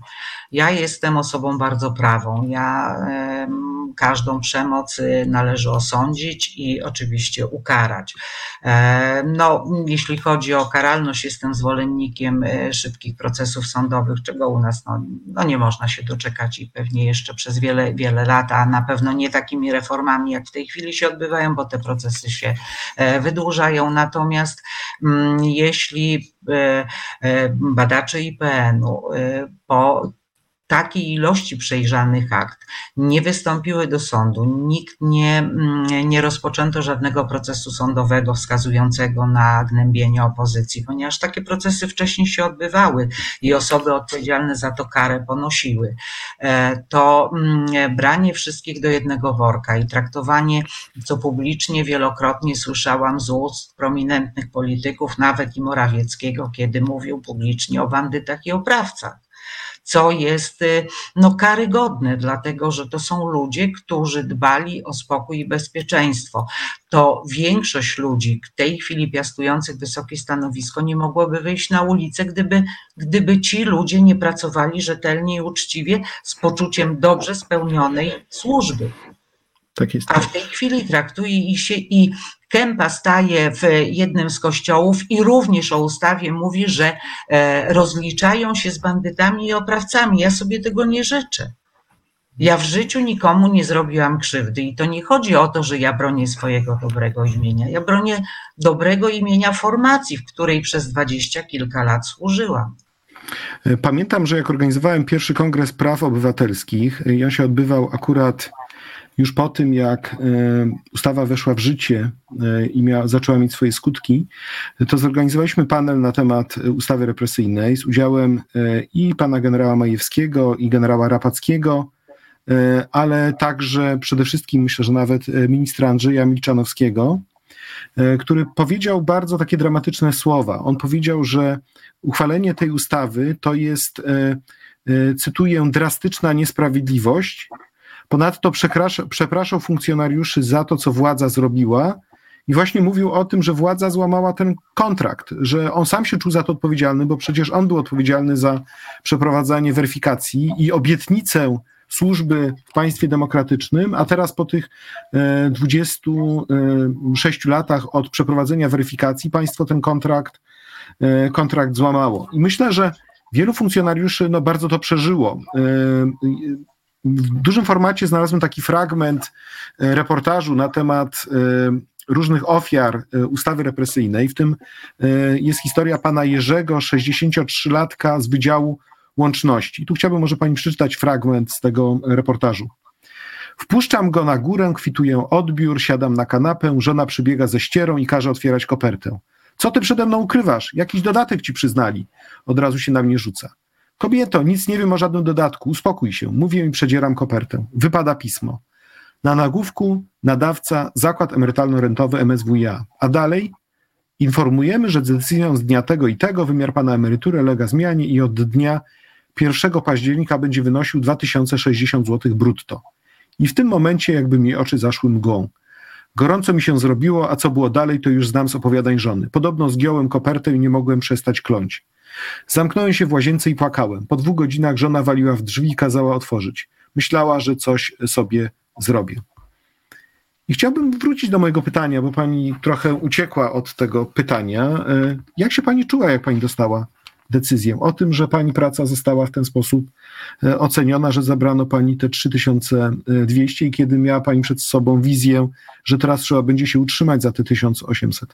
Ja jestem osobą bardzo prawą. Ja każdą przemoc należy osądzić i oczywiście ukarać. No, jeśli chodzi o karalność, jestem zwolennikiem szybkich procesów sądowych, czego u nas no, no nie można się doczekać i pewnie jeszcze przez wiele, wiele lat, a na pewno nie takimi reformami, jak w tej chwili się odbywają, bo te procesy się wydłużają. Natomiast jeśli badacze IPN-u po takiej ilości przejrzanych akt nie wystąpiły do sądu, nikt nie, nie rozpoczęto żadnego procesu sądowego wskazującego na gnębienie opozycji, ponieważ takie procesy wcześniej się odbywały i osoby odpowiedzialne za to karę ponosiły. To branie wszystkich do jednego worka i traktowanie, co publicznie wielokrotnie słyszałam z ust prominentnych polityków, nawet i Morawieckiego, kiedy mówił publicznie o bandytach i oprawcach co jest no, karygodne, dlatego że to są ludzie, którzy dbali o spokój i bezpieczeństwo. To większość ludzi w tej chwili piastujących wysokie stanowisko nie mogłoby wyjść na ulicę, gdyby, gdyby ci ludzie nie pracowali rzetelnie i uczciwie z poczuciem dobrze spełnionej służby. Tak jest. A w tej chwili traktuje ich się i Kępa staje w jednym z kościołów i również o ustawie mówi, że e, rozliczają się z bandytami i oprawcami. Ja sobie tego nie życzę. Ja w życiu nikomu nie zrobiłam krzywdy i to nie chodzi o to, że ja bronię swojego dobrego imienia. Ja bronię dobrego imienia formacji, w której przez dwadzieścia kilka lat służyłam. Pamiętam, że jak organizowałem pierwszy kongres praw obywatelskich, on się odbywał akurat już po tym, jak e, ustawa weszła w życie e, i miała, zaczęła mieć swoje skutki, to zorganizowaliśmy panel na temat ustawy represyjnej z udziałem e, i pana generała Majewskiego, i generała Rapackiego, ale także przede wszystkim myślę, że nawet ministra Andrzeja Milczanowskiego, który powiedział bardzo takie dramatyczne słowa. On powiedział, że uchwalenie tej ustawy to jest, cytuję, drastyczna niesprawiedliwość, Ponadto przepraszał funkcjonariuszy za to, co władza zrobiła. I właśnie mówił o tym, że władza złamała ten kontrakt, że on sam się czuł za to odpowiedzialny, bo przecież on był odpowiedzialny za przeprowadzanie weryfikacji i obietnicę służby w państwie demokratycznym, a teraz po tych 26 e, latach od przeprowadzenia weryfikacji państwo ten kontrakt, e, kontrakt złamało. I myślę, że wielu funkcjonariuszy no, bardzo to przeżyło. W dużym formacie znalazłem taki fragment e, reportażu na temat e, różnych ofiar e, ustawy represyjnej. W tym jest historia pana Jerzego, 63-latka z Wydziału Łączności. Tu chciałbym może pani przeczytać fragment z tego reportażu. Wpuszczam go na górę, kwituję odbiór, siadam na kanapę, żona przybiega ze ścierą i każe otwierać kopertę. Co ty przede mną ukrywasz? Jakiś dodatek ci przyznali. Od razu się na mnie rzuca. Kobieto, nic nie wiem o żadnym dodatku, uspokój się. Mówię i przedzieram kopertę. Wypada pismo. Na nagłówku nadawca Zakład Emerytalno-Rentowy MSWiA. A dalej informujemy, że decyzją z dnia tego i tego wymiar pana emerytury lega zmianie i od dnia 1 października będzie wynosił 2060 zł brutto. I w tym momencie jakby mi oczy zaszły mgłą. Gorąco mi się zrobiło, a co było dalej, to już znam z opowiadań żony. Podobno zgiąłem kopertę i nie mogłem przestać kląć. Zamknąłem się w łazience i płakałem. Po dwóch godzinach żona waliła w drzwi i kazała otworzyć. Myślała, że coś sobie zrobię. I chciałbym wrócić do mojego pytania, bo pani trochę uciekła od tego pytania. E, jak się pani czuła, jak pani dostała decyzję o tym, że pani praca została w ten sposób e, oceniona, że zabrano pani te 3200 i kiedy miała pani przed sobą wizję, że teraz trzeba będzie się utrzymać za te 1800?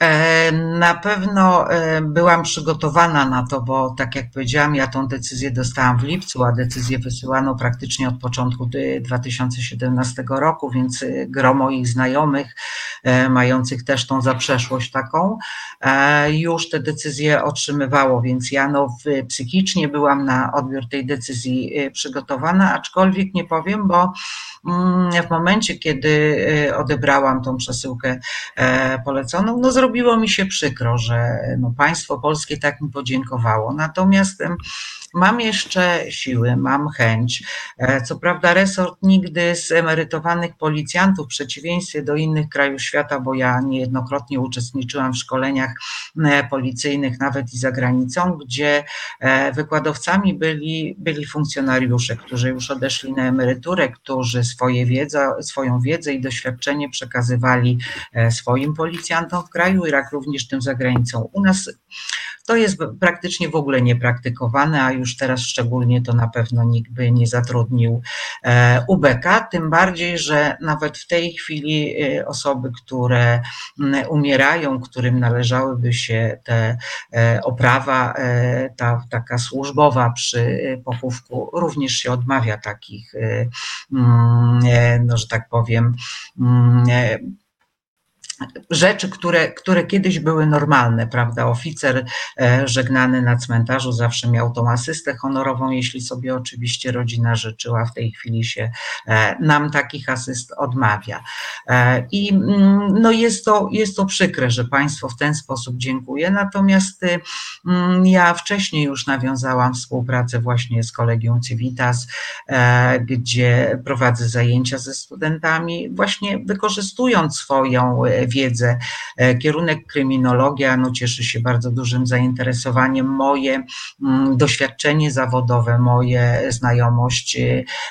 E, na pewno e, byłam przygotowana na to, bo tak jak powiedziałam, ja tą decyzję dostałam w lipcu, a decyzję wysyłano praktycznie od początku 2017 roku, więc e, gro moich znajomych, mających też tą zaprzeszłość taką, już te decyzje otrzymywało, więc ja no, psychicznie byłam na odbiór tej decyzji przygotowana, aczkolwiek nie powiem, bo w momencie, kiedy odebrałam tą przesyłkę poleconą, no zrobiło mi się przykro, że no, państwo polskie tak mi podziękowało. Natomiast mam jeszcze siły, mam chęć. E, co prawda, resort nigdy z emerytowanych policjantów, w przeciwieństwie do innych krajów świata, bo ja niejednokrotnie uczestniczyłam w szkoleniach e, policyjnych, nawet i za granicą, gdzie e, wykładowcami byli, byli funkcjonariusze, którzy już odeszli na emeryturę, którzy swoje wiedzę, swoją wiedzę i doświadczenie przekazywali swoim policjantom w kraju, jak również tym za granicą. U nas to jest praktycznie w ogóle niepraktykowane, a już teraz szczególnie to na pewno nikt by nie zatrudnił e, UBK, tym bardziej, że nawet w tej chwili e, osoby, które umierają, którym należałyby się te e, oprawa, ta taka służbowa przy pochówku, również się odmawia takich, no, że tak powiem, rzeczy, które, które kiedyś były normalne, prawda? Oficer e, żegnany na cmentarzu zawsze miał tą asystę honorową, jeśli sobie oczywiście rodzina życzyła. W tej chwili się e, nam takich asyst odmawia. E, I mm, no jest, to, jest to przykre, że państwo w ten sposób dziękuję. Natomiast mm, ja wcześniej już nawiązałam współpracę właśnie z Kolegium Civitas, gdzie prowadzę zajęcia ze studentami, właśnie wykorzystując swoją wiedzę. E, kierunek kryminologia no, cieszy się bardzo dużym zainteresowaniem. Moje mm, doświadczenie zawodowe, moje znajomość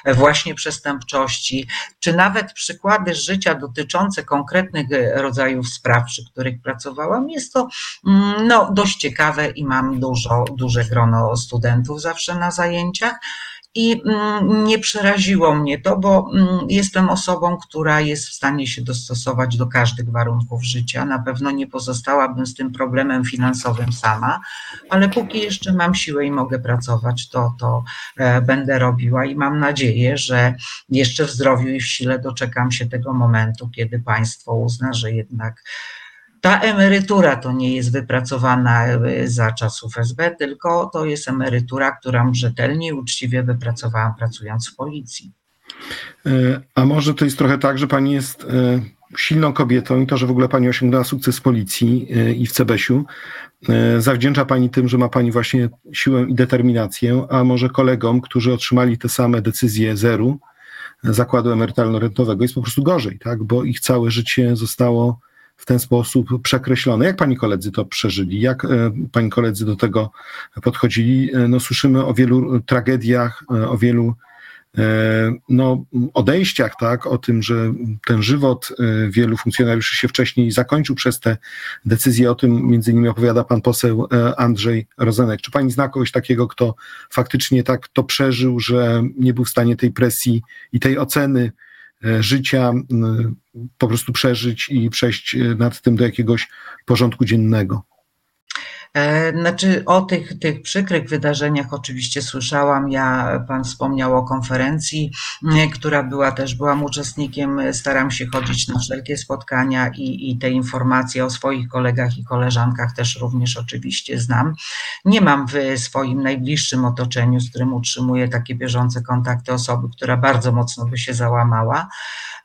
e, właśnie przestępczości, czy nawet przykłady życia dotyczące konkretnych rodzajów spraw, przy których pracowałam, jest to mm, no, dość ciekawe i mam dużo, duże grono studentów zawsze na zajęciach. I mm, nie przeraziło mnie to, bo mm, jestem osobą, która jest w stanie się dostosować do każdych warunków życia. Na pewno nie pozostałabym z tym problemem finansowym sama, ale póki jeszcze mam siłę i mogę pracować, to, to e, będę robiła i mam nadzieję, że jeszcze w zdrowiu i w sile doczekam się tego momentu, kiedy państwo uzna, że jednak ta emerytura to nie jest wypracowana e, za czasów SB, tylko to jest emerytura, którą rzetelnie i uczciwie wypracowałam pracując w policji. E, a może to jest trochę tak, że pani jest e, silną kobietą i to, że w ogóle pani osiągnęła sukces w policji i w CBS-u, zawdzięcza pani tym, że ma pani właśnie siłę i determinację, a może kolegom, którzy otrzymali te same decyzje zeru zakładu emerytalno-rentowego jest po prostu gorzej, tak? bo ich całe życie zostało w ten sposób przekreślone. Jak pani koledzy to przeżyli? Jak e, pani koledzy do tego podchodzili? E, no, słyszymy o wielu tragediach, e, o wielu no, odejściach, tak, o tym, że ten żywot wielu funkcjonariuszy się wcześniej zakończył przez te decyzje. O tym między innymi opowiada pan poseł Andrzej Rozenek. Czy pani zna kogoś takiego, kto faktycznie tak to przeżył, że nie był w stanie tej presji i tej oceny życia po prostu przeżyć i przejść e, nad tym do jakiegoś porządku dziennego. E, znaczy o tych, tych przykrych wydarzeniach oczywiście słyszałam. Ja, pan wspomniał o konferencji, która była też, byłam uczestnikiem, staram się chodzić na wszelkie spotkania i, i te informacje o swoich kolegach i koleżankach też również oczywiście znam. Nie mam w swoim najbliższym otoczeniu, z którym utrzymuję takie bieżące kontakty osoby, która bardzo mocno by się załamała.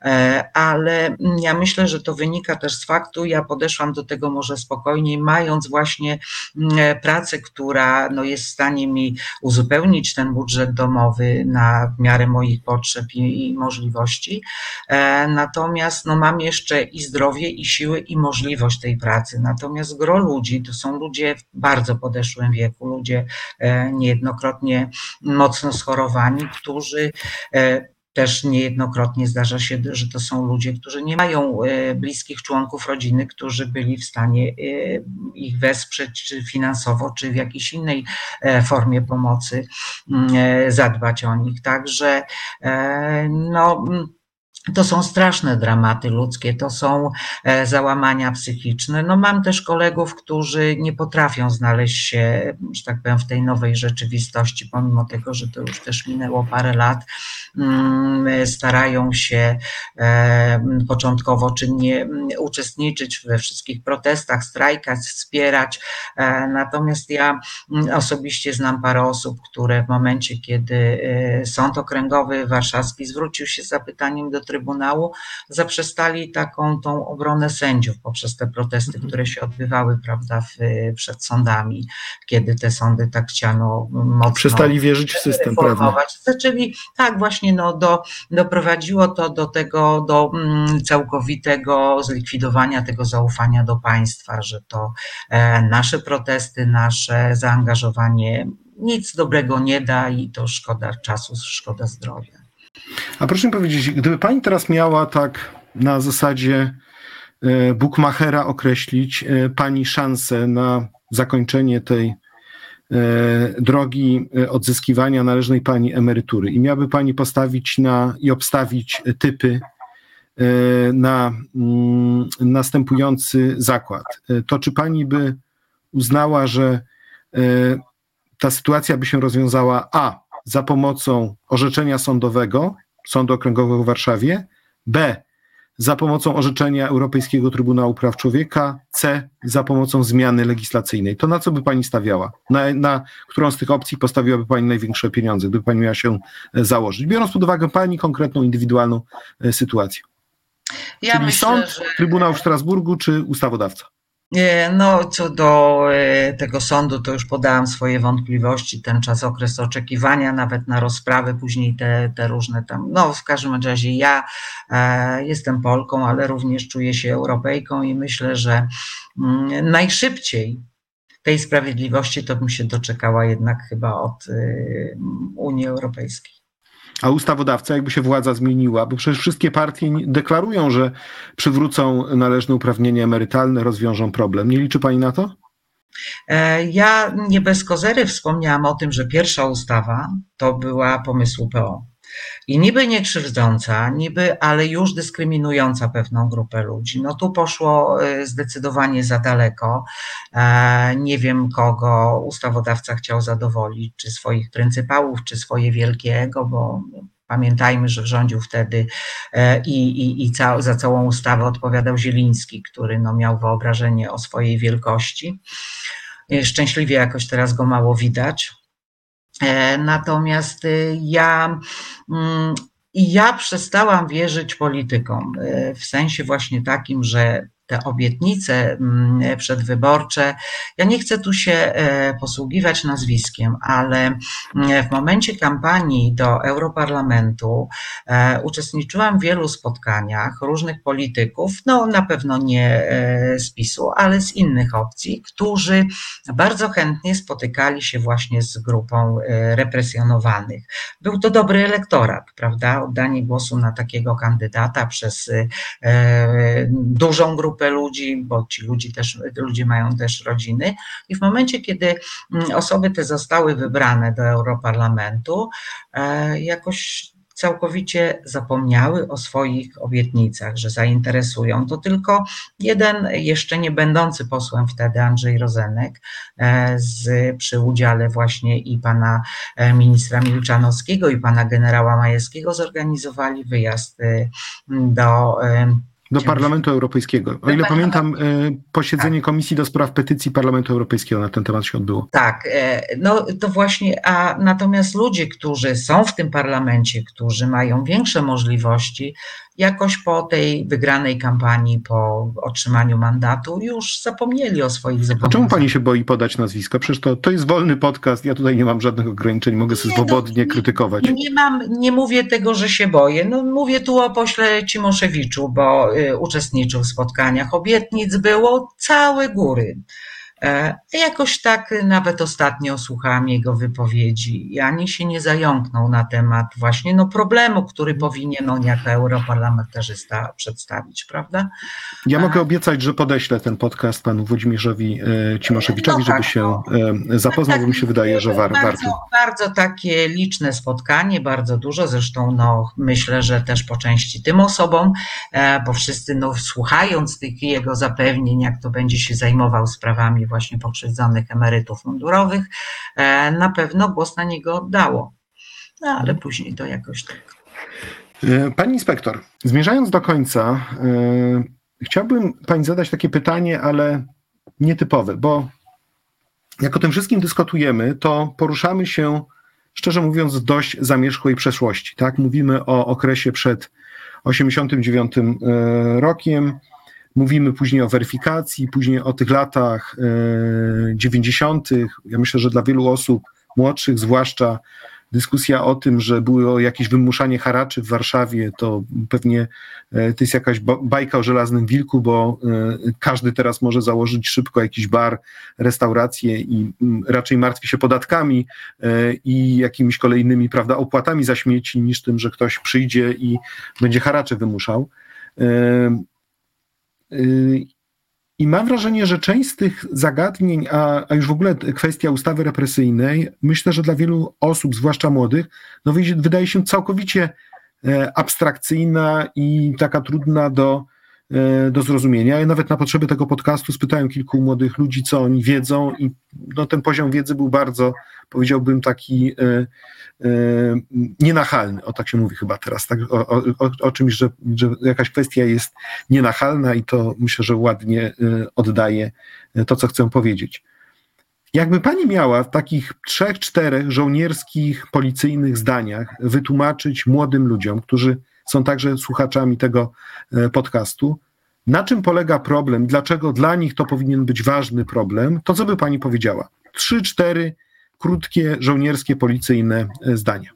E, ale ja myślę, że to wynika też z faktu, ja podeszłam do tego może spokojniej, mając właśnie mm, e, pracę, która no jest w stanie mi uzupełnić ten budżet domowy na miarę moich potrzeb i, i możliwości. E, natomiast no mam jeszcze i zdrowie, i siły, i możliwość tej pracy. Natomiast gro ludzi to są ludzie w bardzo podeszłym wieku, ludzie niejednokrotnie mocno schorowani, którzy też niejednokrotnie zdarza się, że to są ludzie, którzy nie mają e, bliskich członków rodziny, którzy byli w stanie e, ich wesprzeć, czy finansowo, czy w jakiejś innej e, formie pomocy mm, zadbać o nich. Także no to są straszne dramaty ludzkie, to są e, załamania psychiczne. No mam też kolegów, którzy nie potrafią znaleźć się, że tak powiem, w tej nowej rzeczywistości, pomimo tego, że to już też minęło parę lat. Mm, starają się e, początkowo czynnie mm, uczestniczyć we wszystkich protestach, strajkach, wspierać. E, natomiast ja mm, osobiście znam parę osób, które w momencie, kiedy Sąd Okręgowy Warszawski zwrócił się z zapytaniem do Trybunału, zaprzestali taką tą obronę sędziów poprzez te protesty, mhm. które się odbywały, prawda, w, przed sądami, kiedy te sądy tak chciano mocno. Przestali wierzyć w system prawny. Zaczęli, tak, właśnie no, do, doprowadziło to do tego, do mm, całkowitego zlikwidowania tego zaufania do państwa, że to e, nasze protesty, nasze zaangażowanie nic dobrego nie da i to szkoda czasu, szkoda zdrowia. A proszę mi powiedzieć, gdyby pani teraz miała tak na zasadzie e, Bukmachera określić e, pani szansę na zakończenie tej e, drogi odzyskiwania należnej pani emerytury i miałaby pani postawić na i obstawić typy na mm, następujący zakład, to czy pani by uznała, że ta sytuacja by się rozwiązała A za pomocą orzeczenia sądowego Sądu Okręgowego w Warszawie, B za pomocą orzeczenia Europejskiego Trybunału Praw Człowieka, C za pomocą zmiany legislacyjnej. To na co by pani stawiała? Na, na którą z tych opcji postawiłaby pani największe pieniądze, gdyby pani miała się e, założyć, biorąc pod uwagę pani konkretną, indywidualną e, sytuację? Ja Czyli myślę, sąd, że... Trybunał w Strasburgu czy ustawodawca? Nie, No, co do e, tego sądu, to już podałam swoje wątpliwości. Ten czas, okres oczekiwania, nawet na rozprawy, później te, te różne tam. No, w każdym razie ja e, jestem Polką, ale również czuję się Europejką i myślę, że mm, najszybciej tej sprawiedliwości to bym się doczekała jednak chyba od y, Unii Europejskiej. A ustawodawca, jakby się władza zmieniła, bo przecież wszystkie partie deklarują, że przywrócą należne uprawnienia emerytalne, rozwiążą problem. Nie liczy pani na to? E, Ja nie bez kozery wspomniałam o tym, że pierwsza ustawa to była pomysłu PO. I niby nie krzywdząca, niby, ale już dyskryminująca pewną grupę ludzi. No tu poszło e, zdecydowanie za daleko. E, Nie wiem, kogo ustawodawca chciał zadowolić, czy swoich pryncypałów, czy swoje wielkie ego, bo pamiętajmy, że rządził wtedy e, i, i, i ca, za całą ustawę odpowiadał Zieliński, który no, miał wyobrażenie o swojej wielkości. E, Szczęśliwie jakoś teraz go mało widać. E, Natomiast y, ja, mm, ja przestałam wierzyć politykom y, w sensie właśnie takim, że te obietnice mm, przedwyborcze, ja nie chcę tu się e, posługiwać nazwiskiem, ale mm, w momencie kampanii do Europarlamentu e, uczestniczyłam w wielu spotkaniach różnych polityków, no na pewno nie e, z PiSu, ale z innych opcji, którzy bardzo chętnie spotykali się właśnie z grupą represjonowanych. Był to dobry elektorat, prawda? Oddanie głosu na takiego kandydata przez dużą grupę ludzi, bo ci ludzie też, ludzie mają też rodziny. I w momencie, kiedy mm, osoby te zostały wybrane do Europarlamentu, e, jakoś całkowicie zapomniały o swoich obietnicach, że zainteresują. To tylko jeden, jeszcze nie będący posłem wtedy, Andrzej Rozenek, e, z, przy udziale właśnie i pana e, ministra Milczanowskiego i pana generała Majewskiego zorganizowali wyjazd e, do e, Do Parlamentu Europejskiego. O ile Parlamentu- pamiętam, y, posiedzenie Komisji do Spraw Petycji Parlamentu Europejskiego na ten temat się odbyło. Tak, e, no to właśnie, a natomiast ludzie, którzy są w tym parlamencie, którzy mają większe możliwości, jakoś po tej wygranej kampanii, po otrzymaniu mandatu, już zapomnieli o swoich A czemu zobowiązaniach. pani się boi podać nazwiska? Przecież to, to jest wolny podcast, ja tutaj nie mam żadnych ograniczeń, mogę sobie no, swobodnie nie- krytykować. Nie mam, nie mówię tego, że się boję. No, mówię tu o pośle Cimoszewiczu, bo y, uczestniczył w spotkaniach. Obietnic było całe góry. E, Jakoś tak nawet ostatnio słuchałam jego wypowiedzi i ani się nie zająknął na temat właśnie no, problemu, który powinien on jako europarlamentarzysta przedstawić, prawda? Ja A- mogę obiecać, że podeślę ten podcast panu Włodzimierzowi e, Cimoszewiczowi, No tak, żeby się no. e, zapoznał, bo mi się wydaje, że war, bardzo, warto. Bardzo takie liczne spotkanie, bardzo dużo. Zresztą no, myślę, że też po części tym osobom, e, bo wszyscy no, słuchając tych jego zapewnień, jak to będzie się zajmował sprawami właśnie pokrzywdzonych emerytów mundurowych, e, na pewno głos na niego oddało. No ale później to jakoś tak. E, Pani inspektor, zmierzając do końca, e, chciałbym pani zadać takie pytanie, ale nietypowe, bo jak o tym wszystkim dyskutujemy, to poruszamy się, szczerze mówiąc, w dość zamierzchłej przeszłości. Tak? Mówimy o okresie przed 89 e, rokiem, mówimy później o weryfikacji, później o tych latach e, 90. Ja myślę, że dla wielu osób młodszych, zwłaszcza dyskusja o tym, że było jakieś wymuszanie haraczy w Warszawie, to pewnie e, to jest jakaś ba- bajka o żelaznym wilku, bo e, każdy teraz może założyć szybko jakiś bar, restaurację i mm, raczej martwi się podatkami e, i jakimiś kolejnymi prawda, opłatami za śmieci, niż tym, że ktoś przyjdzie i będzie haracze wymuszał. Y, I mam wrażenie, że część z tych zagadnień, a, a już w ogóle kwestia ustawy represyjnej, myślę, że dla wielu osób, zwłaszcza młodych, no wydaje się całkowicie e, abstrakcyjna i taka trudna do do zrozumienia. Ja nawet na potrzeby tego podcastu spytałem kilku młodych ludzi, co oni wiedzą, i no, ten poziom wiedzy był bardzo, powiedziałbym, taki e, e, nienachalny. O tak się mówi chyba teraz, tak? o, o, o czymś, że, że jakaś kwestia jest nienachalna i to myślę, że ładnie oddaje to, co chcę powiedzieć. Jakby pani miała w takich trzech, czterech żołnierskich, policyjnych zdaniach wytłumaczyć młodym ludziom, którzy są także słuchaczami tego e, podcastu, na czym polega problem, dlaczego dla nich to powinien być ważny problem, to co by pani powiedziała? Trzy, cztery krótkie żołnierskie, policyjne e, zdania.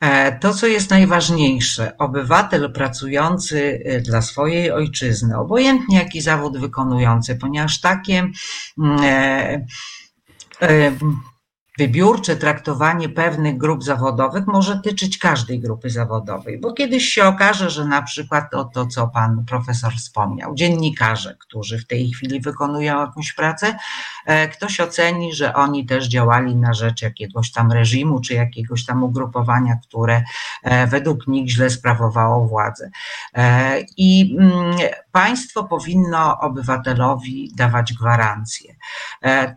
E, to, co jest najważniejsze, obywatel pracujący dla swojej ojczyzny, obojętnie jaki zawód wykonujący, ponieważ takie mm, wybiórcze traktowanie pewnych grup zawodowych może tyczyć każdej grupy zawodowej, bo kiedyś się okaże, że na przykład to, to co pan profesor wspomniał, dziennikarze, którzy w tej chwili wykonują jakąś pracę, e, ktoś oceni, że oni też działali na rzecz jakiegoś tam reżimu czy jakiegoś tam ugrupowania, które e, według nich źle sprawowało władzę. E, I mm, państwo powinno obywatelowi dawać gwarancje.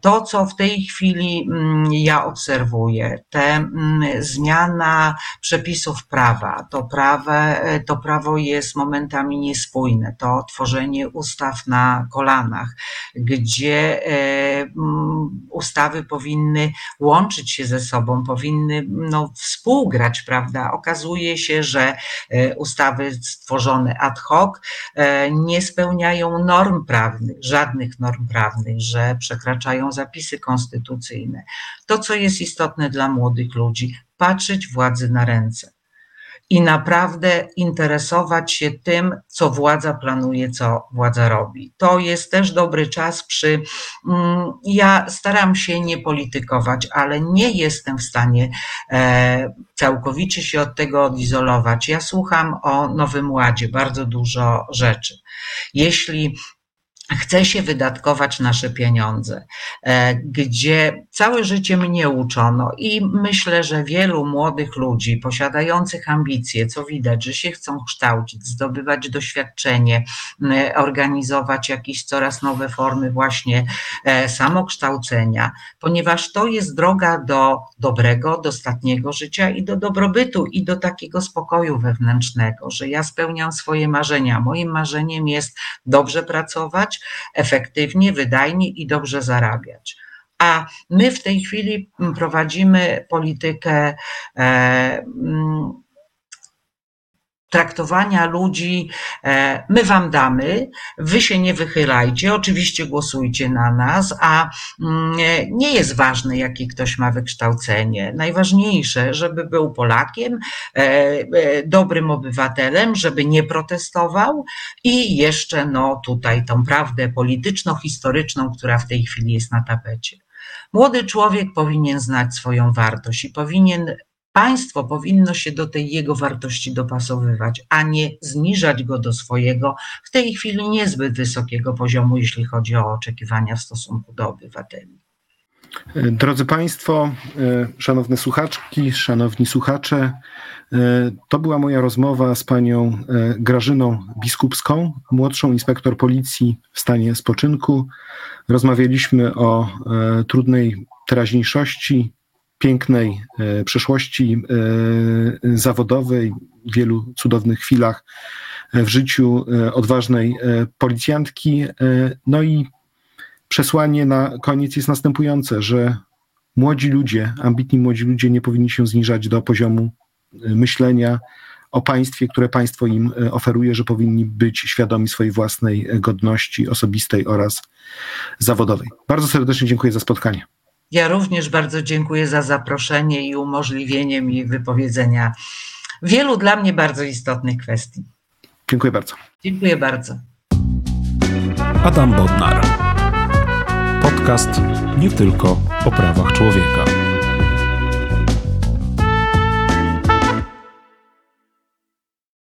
To, co w tej chwili mm, ja obserwuję, te mm, zmiana przepisów prawa, to, prawe, to prawo jest momentami niespójne, to tworzenie ustaw na kolanach, gdzie e, mm, ustawy powinny łączyć się ze sobą, powinny no, współgrać, prawda? Okazuje się, że e, ustawy stworzone ad hoc e, nie spełniają norm prawnych, żadnych norm prawnych, że przekraczają zapisy konstytucyjne. To co jest istotne dla młodych ludzi, patrzeć władzy na ręce i naprawdę interesować się tym, co władza planuje, co władza robi. To jest też dobry czas przy. Mm, ja staram się nie politykować, ale nie jestem w stanie e, całkowicie się od tego odizolować. Ja słucham o Nowym Ładzie bardzo dużo rzeczy. Jeśli chce się wydatkować nasze pieniądze, e, gdzie całe życie mnie uczono i myślę, że wielu młodych ludzi posiadających ambicje, co widać, że się chcą kształcić, zdobywać doświadczenie, organizować jakieś coraz nowe formy właśnie e, samokształcenia, ponieważ to jest droga do dobrego, dostatniego życia i do dobrobytu i do takiego spokoju wewnętrznego, że ja spełniam swoje marzenia. Moim marzeniem jest dobrze pracować, efektywnie, wydajnie i dobrze zarabiać. A my w tej chwili prowadzimy politykę e, mm, traktowania ludzi, e, my wam damy, wy się nie wychylajcie, oczywiście głosujcie na nas, a mm, nie jest ważne, jakie ktoś ma wykształcenie. Najważniejsze, żeby był Polakiem, e, e, dobrym obywatelem, żeby nie protestował i jeszcze no tutaj tą prawdę polityczno-historyczną, która w tej chwili jest na tapecie. Młody człowiek powinien znać swoją wartość i powinien Państwo powinno się do tej jego wartości dopasowywać, a nie zniżać go do swojego w tej chwili niezbyt wysokiego poziomu, jeśli chodzi o oczekiwania w stosunku do obywateli. Drodzy Państwo, e, szanowne słuchaczki, szanowni słuchacze, e, to była moja rozmowa z panią e, Grażyną Biskupską, młodszą inspektor policji w stanie spoczynku. Rozmawialiśmy o trudnej teraźniejszości, pięknej e, przeszłości e, zawodowej, wielu cudownych chwilach e, w życiu odważnej policjantki. No i przesłanie na koniec jest następujące, że młodzi ludzie, ambitni młodzi ludzie nie powinni się zniżać do poziomu myślenia o państwie, które państwo im oferuje, że powinni być świadomi swojej własnej godności osobistej oraz zawodowej. Bardzo serdecznie dziękuję za spotkanie. Ja również bardzo dziękuję za zaproszenie i umożliwienie mi wypowiedzenia wielu dla mnie bardzo istotnych kwestii. Dziękuję bardzo. Dziękuję bardzo. Adam Bodnar. Podcast nie tylko o prawach człowieka.